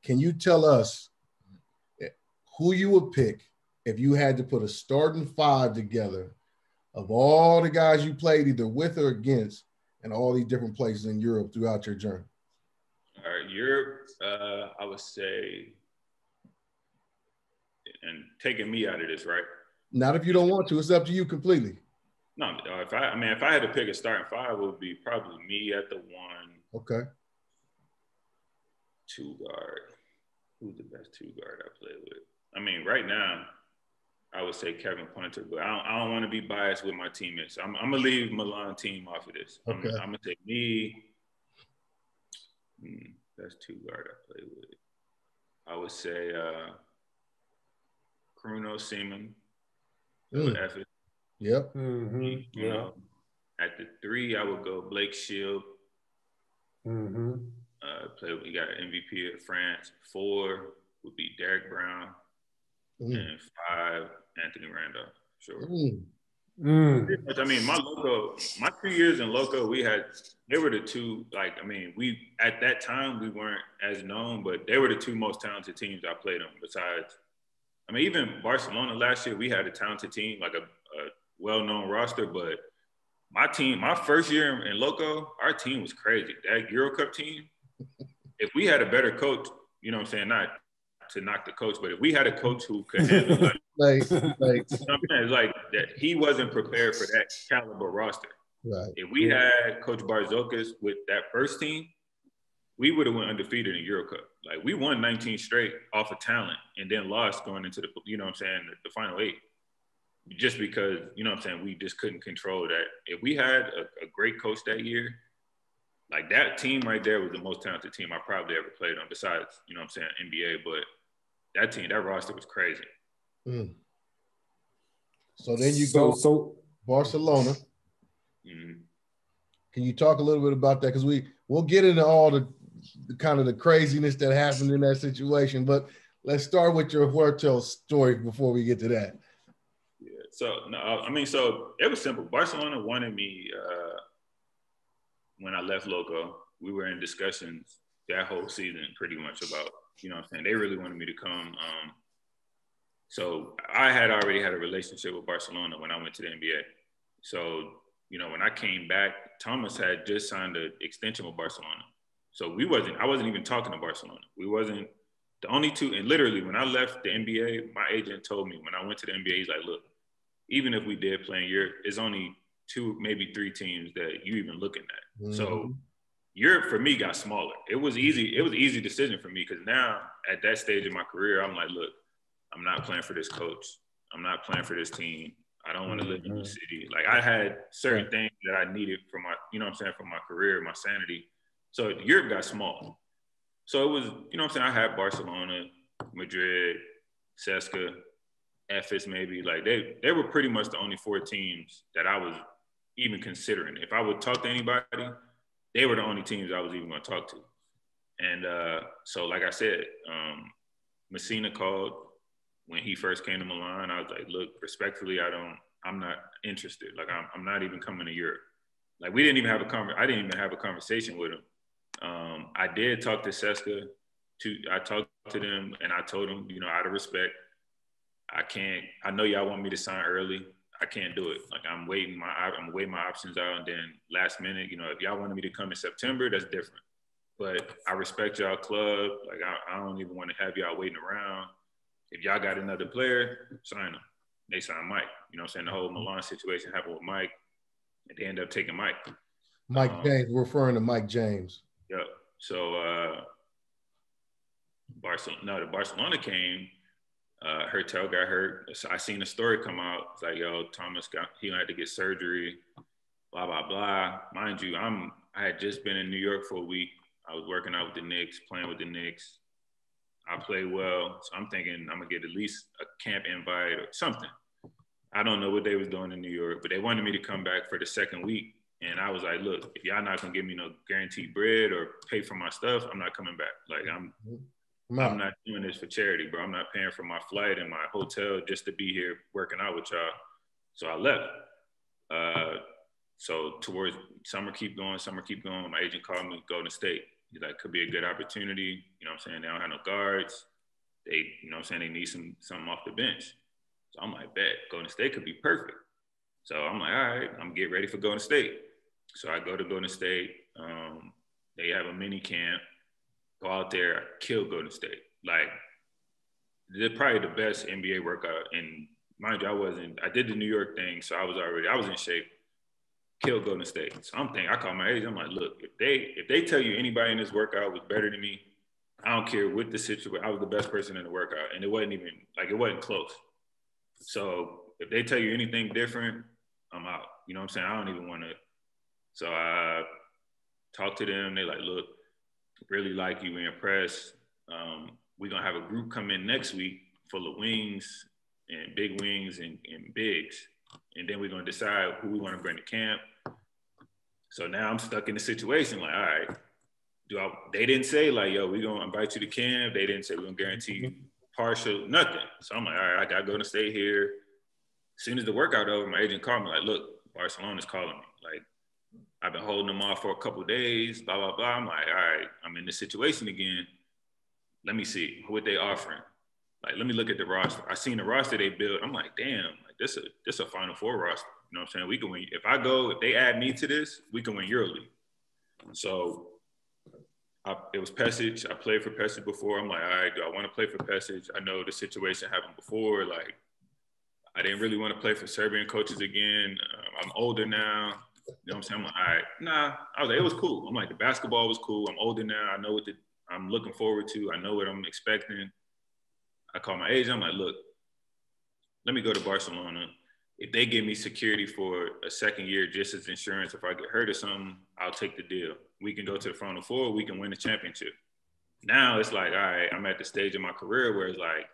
[SPEAKER 3] can you tell us who you would pick if you had to put a starting five together of all the guys you played either with or against and all these different places in Europe throughout your journey?
[SPEAKER 4] All right, Europe, uh, I would say, and taking me out of this, right?
[SPEAKER 3] Not if you don't want to. It's up to you completely.
[SPEAKER 4] No, if I, I mean, if I had to pick a starting five, it would be probably me at the one,
[SPEAKER 3] Okay.
[SPEAKER 4] two guard. Who's the best two guard I play with? I mean, right now, I would say Kevin Punter, but I don't, I don't want to be biased with my teammates. I'm, I'm gonna leave Milan team off of this. I'm, I'm gonna take me. Hmm, that's two guard I play with. I would say uh, Bruno Seaman.
[SPEAKER 3] Mm.
[SPEAKER 4] F it,
[SPEAKER 3] Yep.
[SPEAKER 2] hmm
[SPEAKER 4] you
[SPEAKER 2] Yeah.
[SPEAKER 4] know. At the three, I would go Blake Schilb.
[SPEAKER 2] Mm-hmm.
[SPEAKER 4] Uh, play. We got MVP of France. Four would be Derrick Brown,
[SPEAKER 3] Mm.
[SPEAKER 4] and five Anthony Randolph. Sure.
[SPEAKER 3] Mm.
[SPEAKER 2] Mm.
[SPEAKER 4] I mean, my loco, my two years in loco, we had they were the two. Like, I mean, we at that time we weren't as known, but they were the two most talented teams I played on. Besides, I mean, even Barcelona last year, we had a talented team, like a, a well-known roster. But my team, my first year in loco, our team was crazy. That Euro Cup team, if we had a better coach, you know what I'm saying, not to knock the coach, but if we had a coach who could handle like,
[SPEAKER 3] Like, like,
[SPEAKER 4] you know what I'm saying? Like that he wasn't prepared for that caliber roster.
[SPEAKER 3] right.
[SPEAKER 4] If we had Coach Bartzokas with that first team, we would have went undefeated in Euro Cup. Like we won 19 straight off of talent and then lost going into the, you know what I'm saying, the, the final eight. Just because, you know what I'm saying, we just couldn't control that. If we had a, a great coach that year, like that team right there was the most talented team I probably ever played on, besides, you know what I'm saying, NBA. But that team, that roster was crazy.
[SPEAKER 3] Mm. So then you
[SPEAKER 2] So
[SPEAKER 3] go
[SPEAKER 2] so
[SPEAKER 3] Barcelona.
[SPEAKER 4] Mhm.
[SPEAKER 3] Can you talk a little bit about that? Because we we'll get into all the, the kind of the craziness that happened in that situation, but let's start with your Heurtel story before we get to that.
[SPEAKER 4] Yeah. So no, I mean, so it was simple. Barcelona wanted me uh, when I left Loco. We were in discussions that whole season, pretty much about you know what I'm saying. They really wanted me to come. Um, so I had already had a relationship with Barcelona when I went to the NBA. So you know when I came back, Thomas had just signed an extension with Barcelona. So we wasn't. I wasn't even talking to Barcelona. We wasn't the only two. And literally, when I left the NBA, my agent told me when I went to the NBA, he's like, "Look, even if we did play in Europe, it's only two, maybe three teams that you even looking at. So
[SPEAKER 3] Mhm.
[SPEAKER 4] Europe for me got smaller. It was easy. It was an easy decision for me because now at that stage of my career, I'm like, look, I'm not playing for this coach. I'm not playing for this team. I don't want to live in the
[SPEAKER 3] Mhm.
[SPEAKER 4] city. Like I had certain things that I needed for my, you know what I'm saying, for my career, my sanity. So Europe got small. So it was, you know what I'm saying? I had Barcelona, Madrid, CSKA, Efes maybe. Like they they were pretty much the only four teams that I was even considering. If I would talk to anybody, they were the only teams I was even going to talk to. And uh, so, like I said, um, Messina called when he first came to Milan. I was like, look, respectfully, I don't, I'm not interested. Like, I'm, I'm not even coming to Europe. Like, we didn't even have a conver- I didn't even have a conversation with him. Um, I did talk to CSKA. To I talked to them and I told them, you know, out of respect, I can't. I know y'all want me to sign early. I can't do it. Like I'm waiting my I'm weighing my options out, and then last minute, you know, if y'all wanted me to come in September, that's different. But I respect y'all club. Like I, I don't even want to have y'all waiting around. If y'all got another player, sign them. They signed Mike. You know what I'm saying? The whole Milan situation happened with Mike, and they end up taking Mike.
[SPEAKER 3] Mike
[SPEAKER 4] Um,
[SPEAKER 3] James, we're referring to Mike James.
[SPEAKER 4] Yep. So uh Barcelona no, the Barcelona came, uh Heurtel got hurt. So I seen a story come out. It's like, yo, Thomas got he had to get surgery, blah, blah, blah. Mind you, I'm I had just been in New York for a week. I was working out with the Knicks, playing with the Knicks. I play well. So I'm thinking I'm gonna get at least a camp invite or something. I don't know what they was doing in New York, but they wanted me to come back for the second week. And I was like, look, if y'all not gonna give me no guaranteed bread or pay for my stuff, I'm not coming back. Like I'm I'm not doing this for charity, bro. I'm not paying for my flight and my hotel just to be here working out with y'all. So I left. Uh, so towards summer keep going, summer keep going. My agent called me, Golden State. Like, could be a good opportunity. You know what I'm saying? They don't have no guards. They, you know I'm saying? They need some something off the bench. So I'm like, bet Golden State could be perfect. So I'm like, all right, I'm getting ready for Golden State. So I go to Golden State. Um, they have a mini camp. Go out there, kill Golden State. Like they're probably the best NBA workout. And mind you, I wasn't. I did the New York thing, so I was already. I was in shape. Kill Golden State. So I'm thinking. I call my agent. I'm like, look, if they if they tell you anybody in this workout was better than me, I don't care what the situation. I was the best person in the workout, and it wasn't even like it wasn't close. So if they tell you anything different, I'm out. You know what I'm saying? I don't even want to. So I talked to them. They like, look, really like you. We impressed. Um, we're gonna have a group come in next week full of wings and big wings and, and bigs, and then we're gonna decide who we want to bring to camp. So now I'm stuck in a situation like, all right, do I? They didn't say like, yo, we're gonna invite you to camp. They didn't say we're gonna guarantee partial, nothing. So I'm like, all right, I gotta go to stay here. As soon as the workout over, my agent called me like, look, Barcelona's calling me. Like, I've been holding them off for a couple days, blah, blah, blah. I'm like, all right, I'm in this situation again. Let me see what they offering. Like, let me look at the roster. I seen the roster they built. I'm like, damn, this a this a final four roster. You know what I'm saying? We can win. If I go, if they add me to this, we can win EuroLeague. So I, it was Pesic. I played for Pesic before. I'm like, all right, do I want to play for Pesic? I know the situation happened before. Like, I didn't really want to play for Serbian coaches again. Um, I'm older now. You know what I'm saying? I'm like, all right, nah. I was like, it was cool. I'm like, the basketball was cool. I'm older now. I know what the, I'm looking forward to. I know what I'm expecting. I call my agent. I'm like, look, let me go to Barcelona. If they give me security for a second year just as insurance, if I get hurt or something, I'll take the deal. We can go to the Final Four. We can win the championship. Now it's like, all right, I'm at the stage of my career where it's like,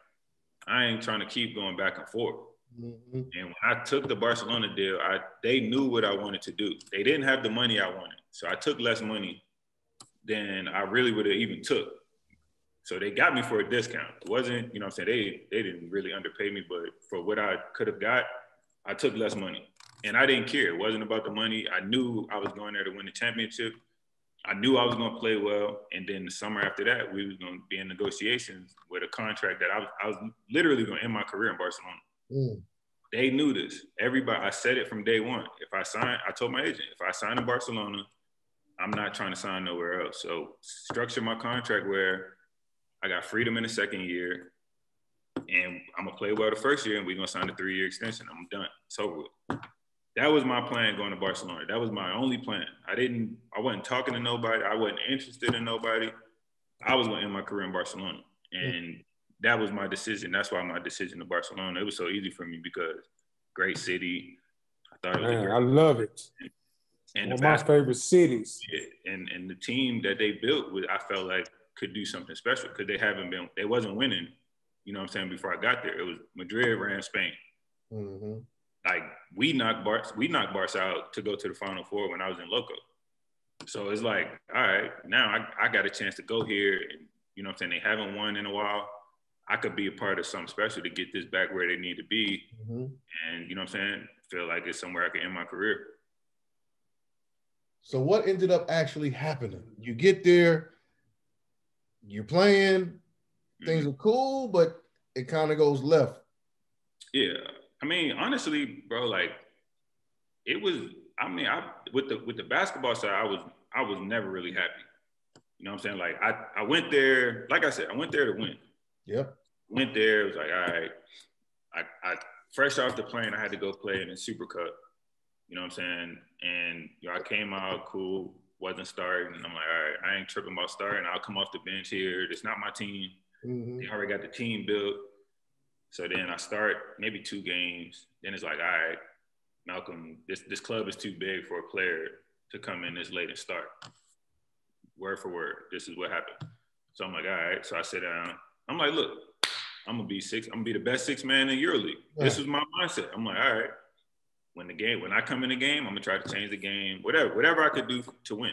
[SPEAKER 4] I ain't trying to keep going back and forth. Mm-hmm. And when I took the Barcelona deal, I they knew what I wanted to do. They didn't have the money I wanted, so I took less money than I really would have even took. So they got me for a discount. It wasn't, you know, I'm saying they they didn't really underpay me, but for what I could have got, I took less money, and I didn't care. It wasn't about the money. I knew I was going there to win the championship. I knew I was going to play well, and then the summer after that, we was going to be in negotiations with a contract that I was I was literally going to end my career in Barcelona. Mm. They knew this. Everybody, I said it from day one. If I sign, I told my agent, if I sign in Barcelona, I'm not trying to sign nowhere else. So structure my contract where I got freedom in the second year, and I'm gonna play well the first year, and we're gonna sign a three-year extension. I'm done. So that was my plan going to Barcelona. That was my only plan. I didn't. I wasn't talking to nobody. I wasn't interested in nobody. I was gonna end my career in Barcelona, and that was my decision. That's why my decision to Barcelona. It was so easy for me because great city.
[SPEAKER 2] I thought it Man, I love it. And one of my favorite cities.
[SPEAKER 4] And and the team that they built with, I felt like could do something special because they haven't been, they wasn't winning. You know what I'm saying? Before I got there, it was Madrid ran Spain. Mm-hmm. Like we knocked Bar, we knocked Barca out to go to the Final Four when I was in Loco. So it's like, all right, now I, I got a chance to go here, and you know what I'm saying? They haven't won in a while. I could be a part of something special to get this back where they need to be. Mm-hmm. And you know what I'm saying? Feel like it's somewhere I can end my career.
[SPEAKER 3] So what ended up actually happening? You get there, you're playing, mm-hmm. things are cool, but it kind of goes left.
[SPEAKER 4] Yeah. I mean, honestly, bro, like it was, I mean, I with the with the basketball side, I was I was never really happy. You know what I'm saying? Like I, I went there, like I said, I went there to win.
[SPEAKER 3] Yep.
[SPEAKER 4] Went there. It was like, all right. I, I fresh off the plane, I had to go play in the Super Cup. You know what I'm saying? And you know, I came out cool, wasn't starting. I'm like, all right, I ain't tripping about starting. I'll come off the bench here. It's not my team. Mm-hmm. They already got the team built. So then I start maybe two games. Then it's like, all right, Malcolm, this this club is too big for a player to come in this late and start. Word for word, this is what happened. So I'm like, all right. So I sit down. I'm like, look, I'm gonna be six. I'm gonna be the best six man in EuroLeague. Yeah. This was my mindset. I'm like, all right. When the game, when I come in the game, I'm gonna try to change the game. Whatever, whatever I could do to win.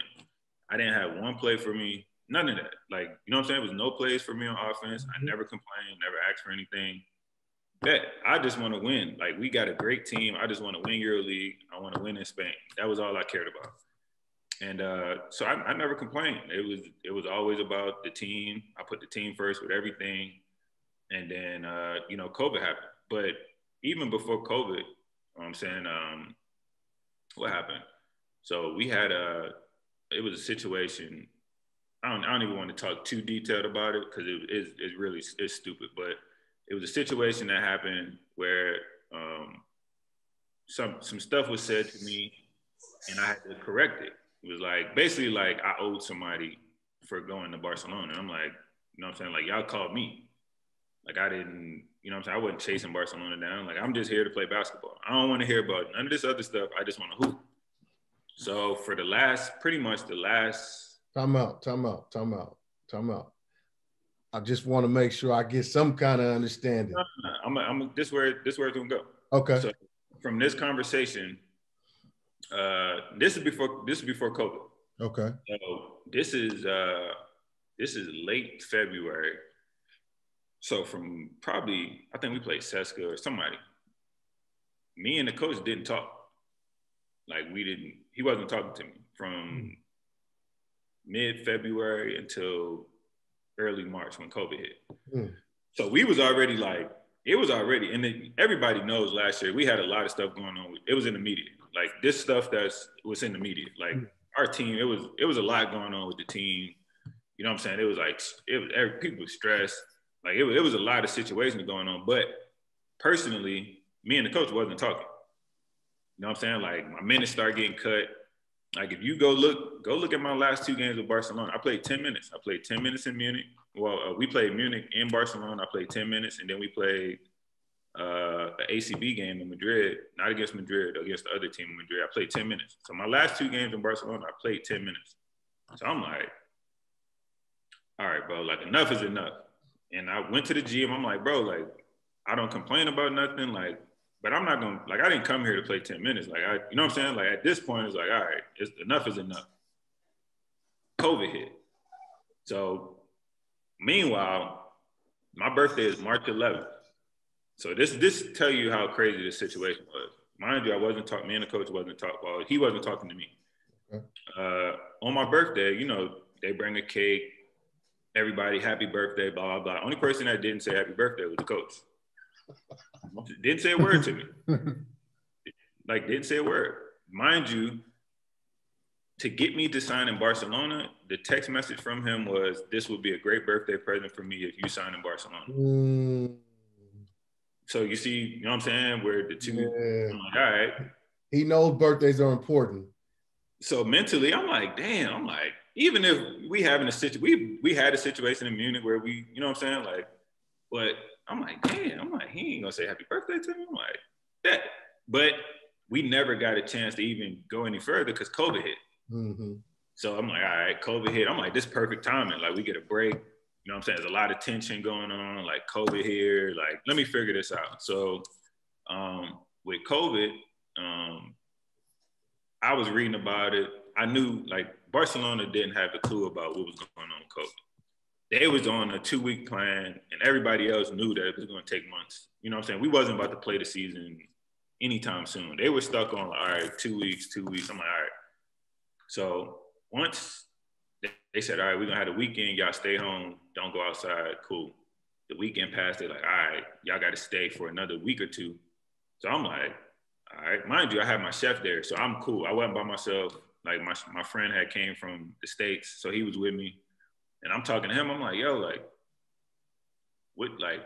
[SPEAKER 4] I didn't have one play for me. None of that. Like, you know what I'm saying? It was no plays for me on offense. I mm-hmm. never complained, never asked for anything. Bet I just want to win. Like, we got a great team. I just want to win EuroLeague. I want to win in Spain. That was all I cared about. And uh, so I, I, never complained. It was it was always about the team. I put the team first with everything, and then uh, you know COVID happened. But even before COVID, know I'm saying um, what happened. So we had a it was a situation. I don't I don't even want to talk too detailed about it because it is it's really it's stupid. But it was a situation that happened where um, some some stuff was said to me, and I had to correct it it was like basically like I owed somebody for going to Barcelona. I'm like, you know what I'm saying? Like y'all called me. Like I didn't, you know what I'm saying? I wasn't chasing Barcelona down. Like I'm just here to play basketball. I don't want to hear about none of this other stuff. I just want to hoop. So for the last, pretty much the last.
[SPEAKER 3] Time out, time out, time out, time out. I just want to make sure I get some kind of understanding.
[SPEAKER 4] I'm, a, I'm a, this where this where it's gonna go.
[SPEAKER 3] Okay.
[SPEAKER 4] So from this conversation, uh, this is before this is before COVID.
[SPEAKER 3] Okay.
[SPEAKER 4] So this is uh, this is late February. So from probably I think we played CSKA or somebody. Me and the coach didn't talk. Like we didn't. He wasn't talking to me from mm. mid February until early March when COVID hit. Mm. So we was already like it was already, and everybody knows last year we had a lot of stuff going on. It was in the media like this stuff that's was in the media. Like mm. our team, it was it was a lot going on with the team. You know what I'm saying? It was like it was every, people stressed. Like it, it was a lot of situations going on. But personally, me and the coach wasn't talking. You know what I'm saying? Like my minutes start getting cut. Like if you go look, go look at my last two games with Barcelona. I played 10 minutes. I played 10 minutes in Munich. Well, uh, we played Munich in Barcelona. I played 10 minutes, and then we played uh, an ACB game in Madrid, not against Madrid, against the other team in Madrid. I played 10 minutes. So my last two games in Barcelona, I played 10 minutes. So I'm like, all right, bro, like enough is enough. And I went to the gym. I'm like, bro, like I don't complain about nothing. Like, but I'm not gonna like I didn't come here to play 10 minutes. Like I, you know what I'm saying? Like at this point, it's like, all right, it's enough is enough. COVID hit. So meanwhile, my birthday is March 11th. So this this tell you how crazy this situation was. Mind you, I wasn't talking. Me and the coach wasn't talking. Well, he wasn't talking to me. Okay. Uh, on my birthday, you know, they bring a cake. Everybody, happy birthday, blah blah blah. Only person that didn't say happy birthday was the coach. didn't say a word to me. like didn't say a word. Mind you, to get me to sign in Barcelona, the text message from him was, "This would be a great birthday present for me if you sign in Barcelona." Mm. So you see, you know what I'm saying? Where the two, yeah. I'm like, all right.
[SPEAKER 3] He knows birthdays are important.
[SPEAKER 4] So mentally, I'm like, damn. I'm like, even if we having a situation, we we had a situation in Munich where we, you know what I'm saying? Like, but I'm like, damn. I'm like, he ain't gonna say happy birthday to me. I'm like, that. But we never got a chance to even go any further because COVID hit. Mm-hmm. So I'm like, all right, COVID hit. I'm like, this perfect timing. Like we get a break. You know what I'm saying? There's a lot of tension going on, like COVID here. Like, let me figure this out. So um, with COVID, um, I was reading about it. I knew like Barcelona didn't have a clue about what was going on with COVID. They was on a two week plan, and everybody else knew that it was going to take months. You know what I'm saying? We wasn't about to play the season anytime soon. They were stuck on all right, two weeks, two weeks. I'm like, all right. So once they said, all right, we're gonna have the weekend, y'all stay home, don't go outside, cool. The weekend passed, they're like, all right, y'all gotta stay for another week or two. So I'm like, all right, mind you, I had my chef there, so I'm cool. I wasn't by myself. Like my my friend had came from the States, so he was with me. And I'm talking to him, I'm like, yo, like, what like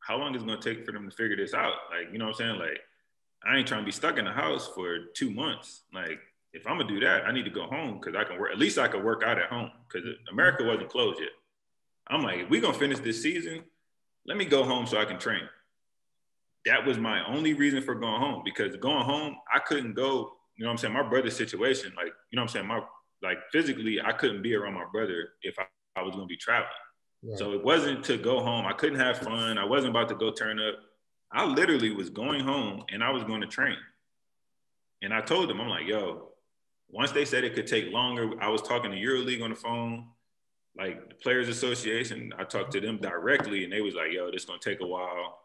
[SPEAKER 4] how long is it gonna take for them to figure this out? Like, you know what I'm saying? Like, I ain't trying to be stuck in the house for two months. Like, if I'm gonna do that, I need to go home because I can work. At least I can work out at home because America wasn't closed yet. I'm like, we gonna finish this season, let me go home so I can train. That was my only reason for going home because going home, I couldn't go. You know what I'm saying? My brother's situation, like, you know what I'm saying? My like physically, I couldn't be around my brother if I, I was gonna be traveling. Right. So it wasn't to go home. I couldn't have fun. I wasn't about to go turn up. I literally was going home and I was going to train. And I told them, I'm like, yo, once they said it could take longer, I was talking to EuroLeague on the phone, like the Players Association. I talked to them directly, and they was like, "Yo, this gonna take a while.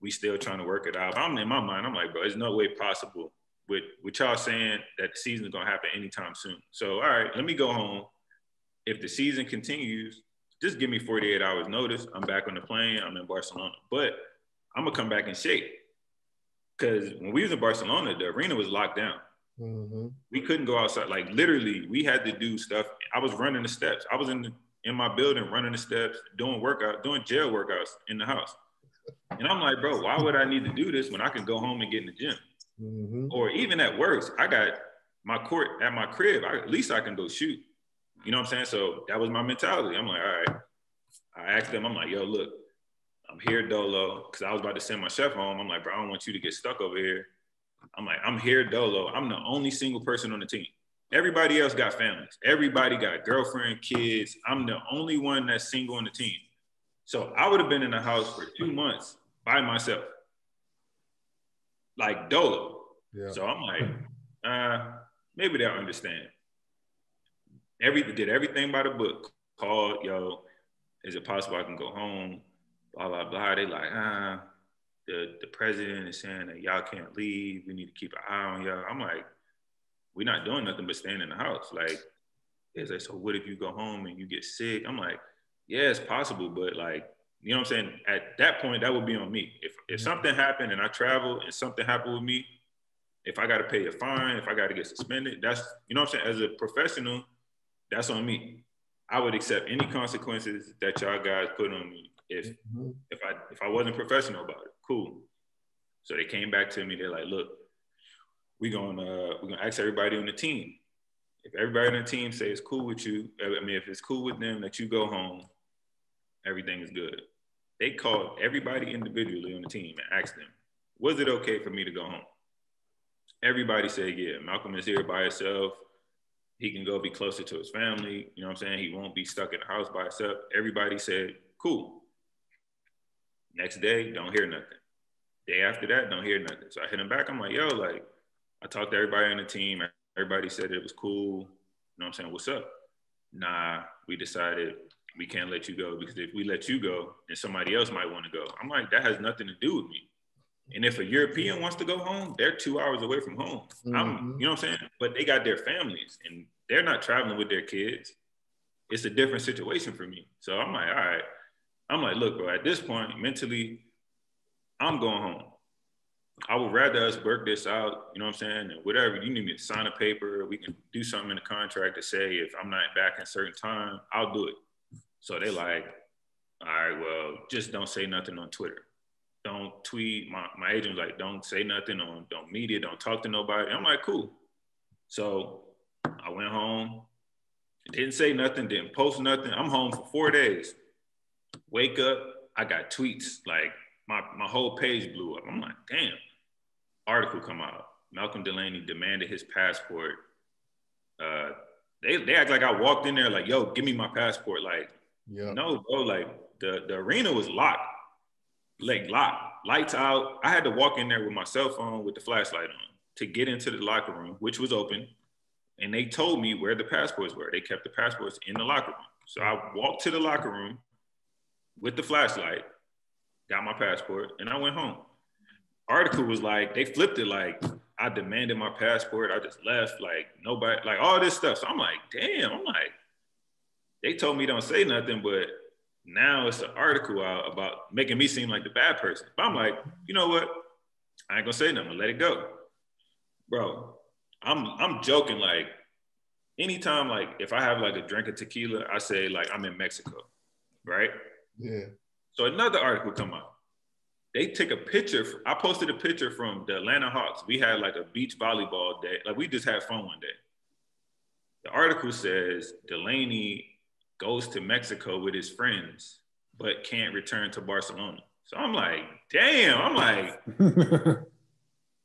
[SPEAKER 4] We still trying to work it out." I'm in my mind. I'm like, bro, there's no way possible with with y'all saying that the season's gonna happen anytime soon. So, all right, let me go home. If the season continues, just give me 48 hours notice. I'm back on the plane. I'm in Barcelona, but I'm gonna come back in shape. Because when we was in Barcelona, the arena was locked down. Mm-hmm. We couldn't go outside. Like literally, we had to do stuff. I was running the steps. I was in the, in my building running the steps, doing workout, doing jail workouts in the house. And I'm like, bro, why would I need to do this when I can go home and get in the gym? Mm-hmm. Or even at work, I got my court at my crib. I, at least I can go shoot. You know what I'm saying? So that was my mentality. I'm like, all right. I asked them, I'm like, yo, look, I'm here, Dolo, because I was about to send my chef home. I'm like, bro, I don't want you to get stuck over here. I'm like, I'm here dolo. I'm the only single person on the team. Everybody else got families. Everybody got girlfriend, kids. I'm the only one that's single on the team. So I would have been in the house for two months by myself, like dolo. Yeah. So I'm like, uh, maybe they'll understand. Every did everything by the book. Called, yo, is it possible I can go home? Blah blah blah. They like, ah, the the president is saying that y'all can't leave. We need to keep an eye on y'all. I'm like, we're not doing nothing but staying in the house. Like, it's like, so what if you go home and you get sick? I'm like, yeah, it's possible, but like, you know what I'm saying? At that point, that would be on me. If if something happened and I travel and something happened with me, if I got to pay a fine, if I got to get suspended, that's you know what I'm saying. As a professional, that's on me. I would accept any consequences that y'all guys put on me if mm-hmm. if I if I wasn't professional about it cool. So they came back to me. They're like, look, we're gonna uh, we're gonna ask everybody on the team. If everybody on the team says it's cool with you, I mean, if it's cool with them that you go home, everything is good. They called everybody individually on the team and asked them, was it okay for me to go home? Everybody said, yeah, Malcolm is here by himself. He can go be closer to his family. You know what I'm saying? He won't be stuck in the house by himself. Everybody said, cool. Next day, don't hear nothing. Day after that, don't hear nothing. So I hit him back. I'm like, yo, like, I talked to everybody on the team. Everybody said it was cool. You know what I'm saying? What's up? Nah, we decided we can't let you go because if we let you go, then somebody else might want to go. I'm like, that has nothing to do with me. And if a European wants to go home, they're two hours away from home. Mm-hmm. I'm, you know what I'm saying? But they got their families and they're not traveling with their kids. It's a different situation for me. So I'm like, all right. I'm like, look, bro, at this point, mentally, I'm going home. I would rather us work this out, you know what I'm saying? And whatever, you need me to sign a paper, we can do something in the contract to say if I'm not back in a certain time, I'll do it. So they like, all right, well, just don't say nothing on Twitter. Don't tweet. My, my agent like, don't say nothing on don't media, don't talk to nobody. I'm like, cool. So I went home, didn't say nothing, didn't post nothing. I'm home for four days. Wake up, I got tweets like my, my whole page blew up. I'm like, damn. Article come out. Malcolm Delaney demanded his passport. Uh, they, they act like I walked in there like, yo, give me my passport. Like, yeah. no, bro, like the, the arena was locked, like locked, lights out. I had to walk in there with my cell phone with the flashlight on to get into the locker room, which was open. And they told me where the passports were. They kept the passports in the locker room. So I walked to the locker room with the flashlight, got my passport, and I went home. Article was like, they flipped it like, I demanded my passport. I just left. Like, nobody, like all this stuff. So I'm like, damn, I'm like, they told me don't say nothing, but now it's an article out about making me seem like the bad person. But I'm like, you know what? I ain't gonna say nothing. Let it go, bro. I'm I'm joking. Like anytime, like if I have like a drink of tequila, I say like I'm in Mexico, right?
[SPEAKER 3] Yeah.
[SPEAKER 4] So another article come out. They take a picture. I posted a picture from the Atlanta Hawks. We had like a beach volleyball day. Like we just had fun one day. The article says Delaney goes to Mexico with his friends, but can't return to Barcelona. So I'm like, damn. I'm like,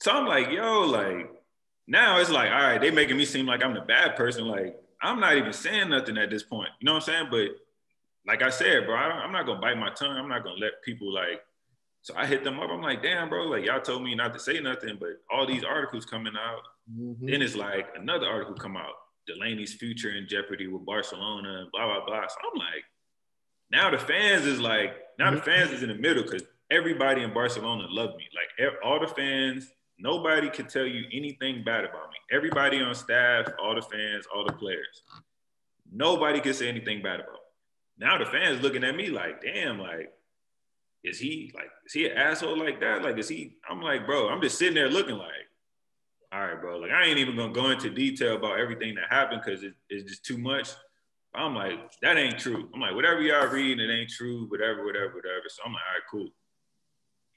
[SPEAKER 4] so I'm like, yo, like now it's like, all right, they making me seem like I'm the bad person. Like I'm not even saying nothing at this point. You know what I'm saying? But like I said, bro, I, am not gonna bite my tongue. I'm not gonna let people like. So I hit them up. I'm like, damn, bro, like y'all told me not to say nothing, but all these articles coming out. Mm-hmm. Then it's like another article come out. Delaney's future in jeopardy with Barcelona, blah blah blah. So I'm like, now the fans is like, now the mm-hmm. fans is in the middle because everybody in Barcelona loved me. Like all the fans, nobody can tell you anything bad about me. Everybody on staff, all the fans, all the players, nobody can say anything bad about me now the fans looking at me like, damn, like, is he like, is he an asshole like that? Like, is he? I'm like, bro, I'm just sitting there looking like, all right, bro. Like, I ain't even gonna go into detail about everything that happened because it, it's just too much. I'm like, that ain't true. I'm like, whatever y'all read, it ain't true, whatever, whatever, whatever. So I'm like, all right, cool.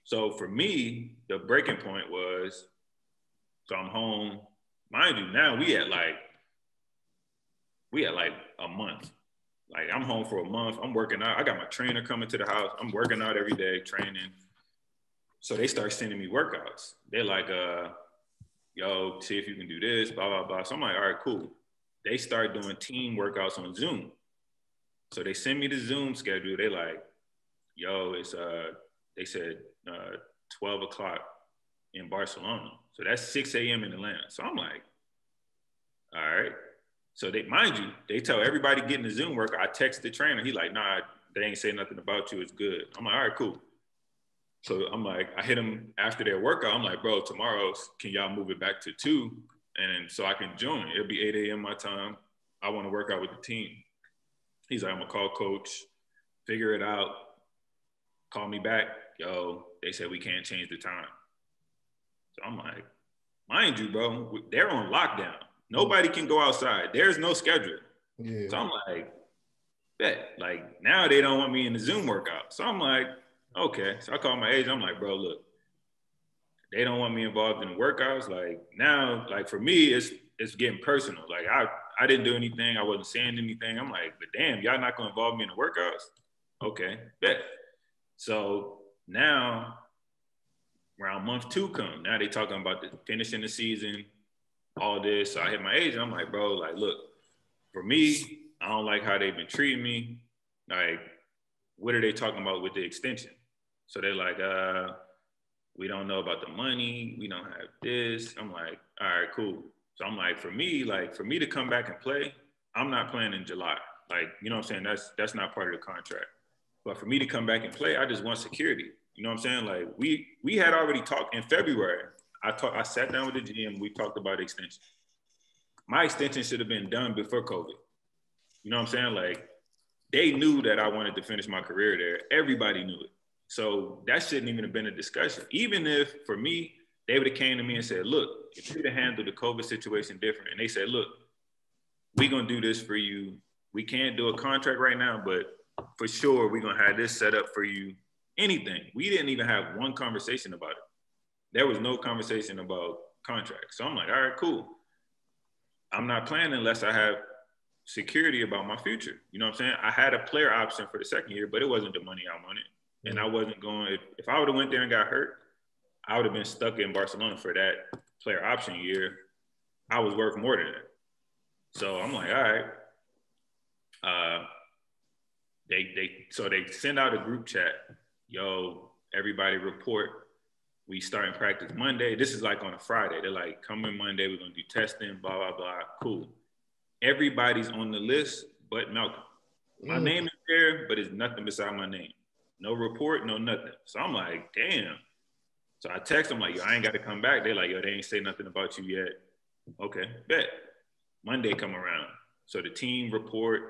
[SPEAKER 4] So for me, the breaking point was, so I'm home. Mind you, now we at like, we at like a month. Like I'm home for a month. I'm working out. I got my trainer coming to the house. I'm working out every day, training. So they start sending me workouts. They're like, uh, yo, see if you can do this, blah, blah, blah. So I'm like, all right, cool. They start doing team workouts on Zoom. So they send me the Zoom schedule. They like, yo, it's uh, they said uh 12 o'clock in Barcelona. So that's 6 a.m. in Atlanta. So I'm like, all right. So they, mind you, they tell everybody getting the Zoom work. I text the trainer. He like, nah, they ain't say nothing about you. It's good. I'm like, all right, cool. So I'm like, I hit him after their workout. I'm like, bro, tomorrow, can y'all move it back to two? And so I can join. It'll be 8 a.m. my time. I want to work out with the team. He's like, I'm gonna call coach, figure it out, call me back. Yo, they said we can't change the time. So I'm like, mind you, bro, they're on lockdown. Nobody can go outside. There's no schedule. Yeah. So I'm like, bet. Like now they don't want me in the Zoom workout. So I'm like, okay. So I call my agent. I'm like, bro, look, they don't want me involved in the workouts. Like now, like for me, it's it's getting personal. Like I I didn't do anything. I wasn't saying anything. I'm like, but damn, y'all not gonna involve me in the workouts? Okay, bet. So now around month two come. Now they talking about the finishing the season, all this. So I hit my agent. I'm like, bro, like, look, for me, I don't like how they've been treating me. Like, what are they talking about with the extension? So they're like, uh, we don't know about the money. We don't have this. I'm like, all right, cool. So I'm like, for me, like for me to come back and play, I'm not playing in July. Like, you know what I'm saying? That's that's not part of the contract. But for me to come back and play, I just want security. You know what I'm saying? Like we we had already talked in February. I talked I sat down with the GM, we talked about extension. My extension should have been done before COVID. You know what I'm saying? Like they knew that I wanted to finish my career there. Everybody knew it. So that shouldn't even have been a discussion. Even if for me, they would have came to me and said, look, if you'd have handled the COVID situation different, and they said, look, we're gonna do this for you. We can't do a contract right now, but for sure we're gonna have this set up for you. Anything. We didn't even have one conversation about it. There was no conversation about contracts. So I'm like, all right, cool. I'm not playing unless I have security about my future. You know what I'm saying? I had a player option for the second year, but it wasn't the money I wanted. And I wasn't going, if, if I would have went there and got hurt, I would have been stuck in Barcelona for that player option year. I was worth more than that. So I'm like, all right. Uh, they they so they send out a group chat. Yo, everybody report. We start in practice Monday. This is like on a Friday. They're like, come in Monday. We're gonna do testing. Blah blah blah. Cool. Everybody's on the list, but Malcolm. My mm. name is there, but it's nothing beside my name. No report, no nothing. So I'm like, damn. So I text them like, yo, I ain't got to come back. They're like, yo, they ain't say nothing about you yet. Okay, bet. Monday come around. So the team report.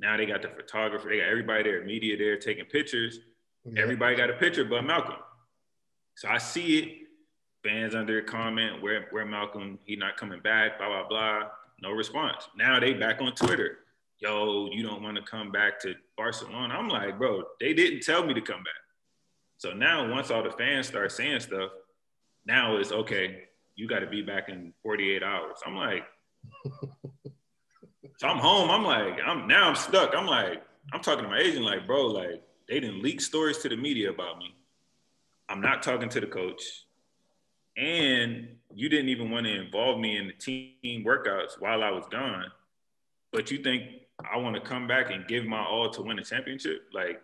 [SPEAKER 4] Now they got the photographer. They got everybody there, media there taking pictures. Yeah. Everybody got a picture but Malcolm. So I see it. Fans under comment, where where Malcolm, he not coming back, blah, blah, blah. No response. Now they back on Twitter. Yo, you don't want to come back to Barcelona. I'm like, bro, they didn't tell me to come back. So now once all the fans start saying stuff, now it's okay, you got to be back in 48 hours. I'm like, so I'm home. I'm like, I'm now I'm stuck. I'm like, I'm talking to my agent, like, bro, like they didn't leak stories to the media about me. I'm not talking to the coach. And you didn't even want to involve me in the team workouts while I was gone. But you think I want to come back and give my all to win a championship? Like,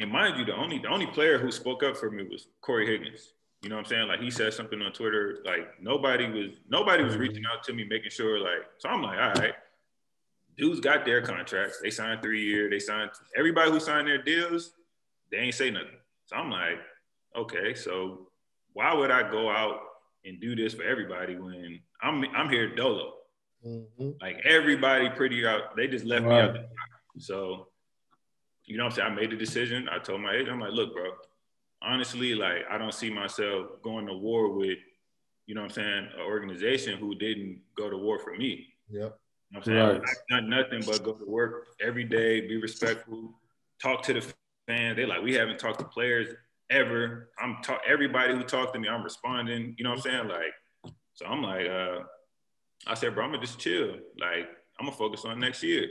[SPEAKER 4] and mind you, the only the only player who spoke up for me was Cory Higgins. You know what I'm saying? Like he said something on Twitter. Like nobody was nobody was reaching out to me, making sure. Like so, I'm like, all right, dudes got their contracts. They signed three year. They signed everybody who signed their deals. They ain't say nothing. So I'm like, okay, so why would I go out and do this for everybody when I'm I'm here dolo? Mm-hmm. Like everybody pretty out. They just left right. me out. So you know what I'm saying? I made the decision. I told my agent, I'm like, look, bro, honestly, like I don't see myself going to war with, you know what I'm saying, an organization who didn't go to war for me.
[SPEAKER 3] Yep.
[SPEAKER 4] You know I'm saying? Right. I've done nothing but go to work every day, be respectful, talk to the fans. They like, we haven't talked to players ever. I'm talk everybody who talked to me, I'm responding. You know what I'm saying? Like, so I'm like, uh, I said, bro, I'm gonna just chill. Like, I'm gonna focus on next year.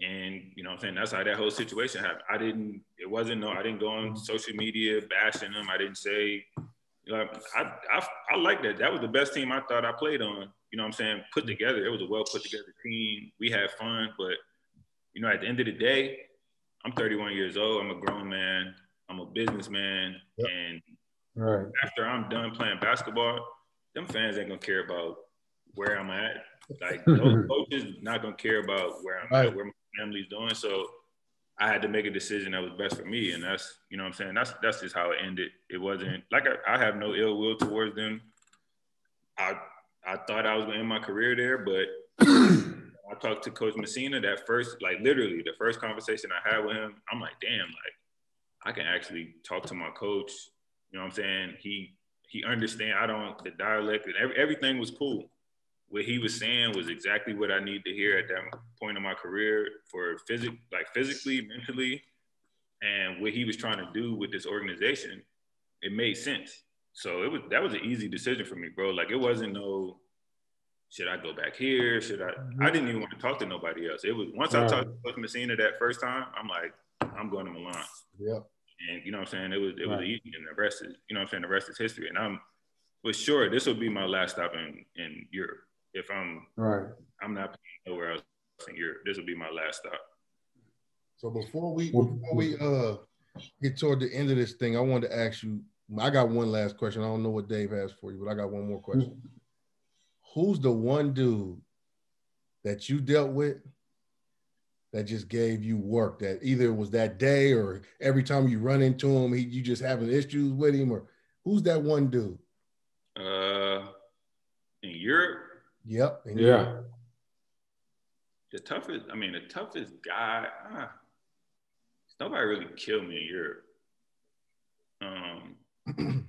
[SPEAKER 4] And you know I'm saying? That's how that whole situation happened. I didn't, it wasn't no, I didn't go on social media bashing them. I didn't say, you know, I, I, I like that. That was the best team I thought I played on. You know what I'm saying? Put together. It was a well put together team. We had fun, but you know, at the end of the day, I'm 31 years old. I'm a grown man. I'm a businessman. Yep. And right. after I'm done playing basketball, them fans ain't gonna care about where I'm at. Like those coaches not gonna care about where I'm right. at, where my family's doing. So I had to make a decision that was best for me, and that's you know what I'm saying. That's that's just how it ended. It wasn't like I, I have no ill will towards them. I I thought I was gonna end my career there, but I talked to Coach Messina that first, like literally the first conversation I had with him. I'm like, damn, like I can actually talk to my coach. You know what I'm saying? He he understand. I don't the dialect and every, everything was cool what he was saying was exactly what I need to hear at that point in my career for physic, like physically, mentally, and what he was trying to do with this organization. It made sense. so it was that was an easy decision for me, bro. Like it wasn't no should I go back here? Should I? I didn't even want to talk to nobody else. It was once I talked to Coach Messina that first time, I'm like, I'm going to Milan.
[SPEAKER 3] Yeah.
[SPEAKER 4] And you know what I'm saying? It was it was easy, and the rest is you know what I'm saying. The rest is history. And I'm for sure this will be my last stop in in Europe. If I'm
[SPEAKER 2] right,
[SPEAKER 4] I'm not nowhere else in Europe. This will be my last stop.
[SPEAKER 3] So before we before we uh get toward the end of this thing, I wanted to ask you. I got one last question. I don't know what Dave has for you, but I got one more question. Who's the one dude that you dealt with that just gave you work that either it was that day or every time you run into him, he, you just having issues with him, or who's that one dude?
[SPEAKER 4] Uh, in Europe.
[SPEAKER 3] Yep.
[SPEAKER 2] In yeah.
[SPEAKER 4] The toughest, I mean, the toughest guy. Uh, nobody really killed me in Europe. Um,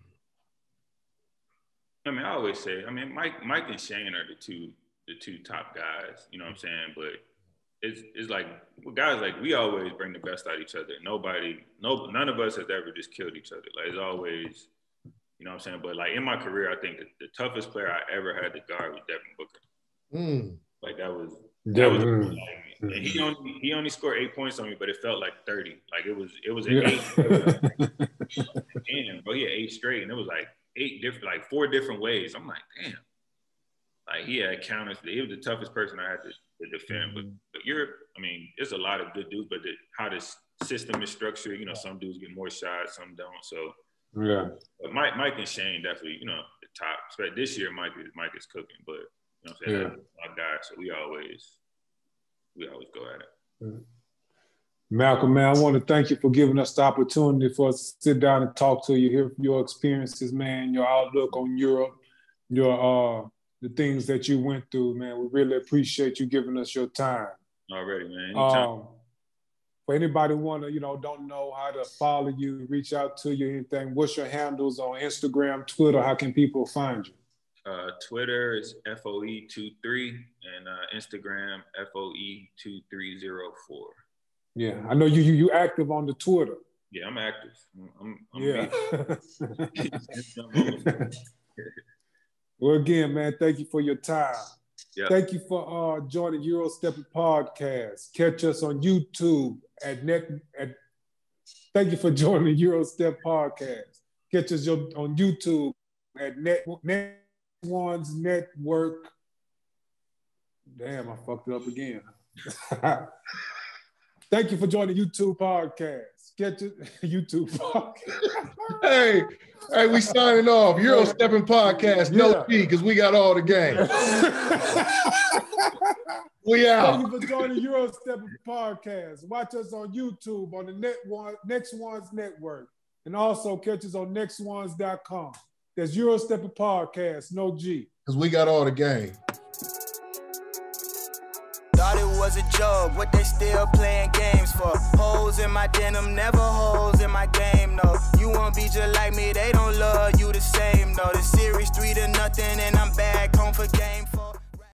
[SPEAKER 4] I mean, I always say, I mean, Mike, Mike and Shane are the two, the two top guys. You know what I'm saying? But it's it's like guys like we always bring the best out of each other. Nobody, no, none of us has ever just killed each other. Like it's always, you know what I'm saying. But like in my career, I think the, the toughest player I ever had to guard was Devin Booker.
[SPEAKER 3] Mm.
[SPEAKER 4] Like that was that was like, and he only he only scored eight points on me, but it felt like thirty. Like it was it was an yeah. eight. damn, bro, he had eight straight, and it was like eight different, like four different ways. I'm like, damn. Like he had counters. He was the toughest person I had to to defend. But mm-hmm. but Europe, I mean, there's a lot of good dudes, but the, how this system is structured, you know, some dudes get more shots, some don't. So
[SPEAKER 2] yeah.
[SPEAKER 4] But Mike, Mike and Shane definitely, you know, the top. But this year, Mike is Mike is cooking, but you know, what I'm saying yeah. my guy. So we always we always go at it.
[SPEAKER 2] Mm-hmm. Malcolm, man, I want to thank you for giving us the opportunity for us to sit down and talk to you, hear your experiences, man, your outlook on Europe, your uh the things that you went through, man. We really appreciate you giving us your time.
[SPEAKER 4] Already, man.
[SPEAKER 2] Um, for anybody want to, you know, don't know how to follow you, reach out to you, anything, what's your handles on Instagram, Twitter? How can people find you?
[SPEAKER 4] Uh, Twitter is FOE23 and uh, Instagram FOE2304.
[SPEAKER 2] Yeah, I know you, you you active on the Twitter.
[SPEAKER 4] Yeah, I'm active. I'm, I'm
[SPEAKER 2] yeah. Well, again, man, thank you for your time. Thank you for uh, joining Euro Stepping Podcast. Catch us on YouTube at net. At, thank you for joining Eurostep Podcast. Catch us on YouTube at Net Net Ones Network. Damn, I fucked it up again. Thank you for joining YouTube podcast. Get to YouTube
[SPEAKER 3] hey, hey, we signing off. Euro Stepping Podcast, no yeah. fee, because we got all the game. we out.
[SPEAKER 2] Thank you for joining Euro Stepping Podcast. Watch us on YouTube on the Net One, Next Ones Network. And also catch us on nextones.com. That's Euro Stepping Podcast, no G.
[SPEAKER 3] Because we got all the game
[SPEAKER 1] was a joke. What they still playing games for? Holes in my denim, never holes in my game, no. You won't be just like me, they don't love you the same, no. The series three to nothing, and I'm back home for game.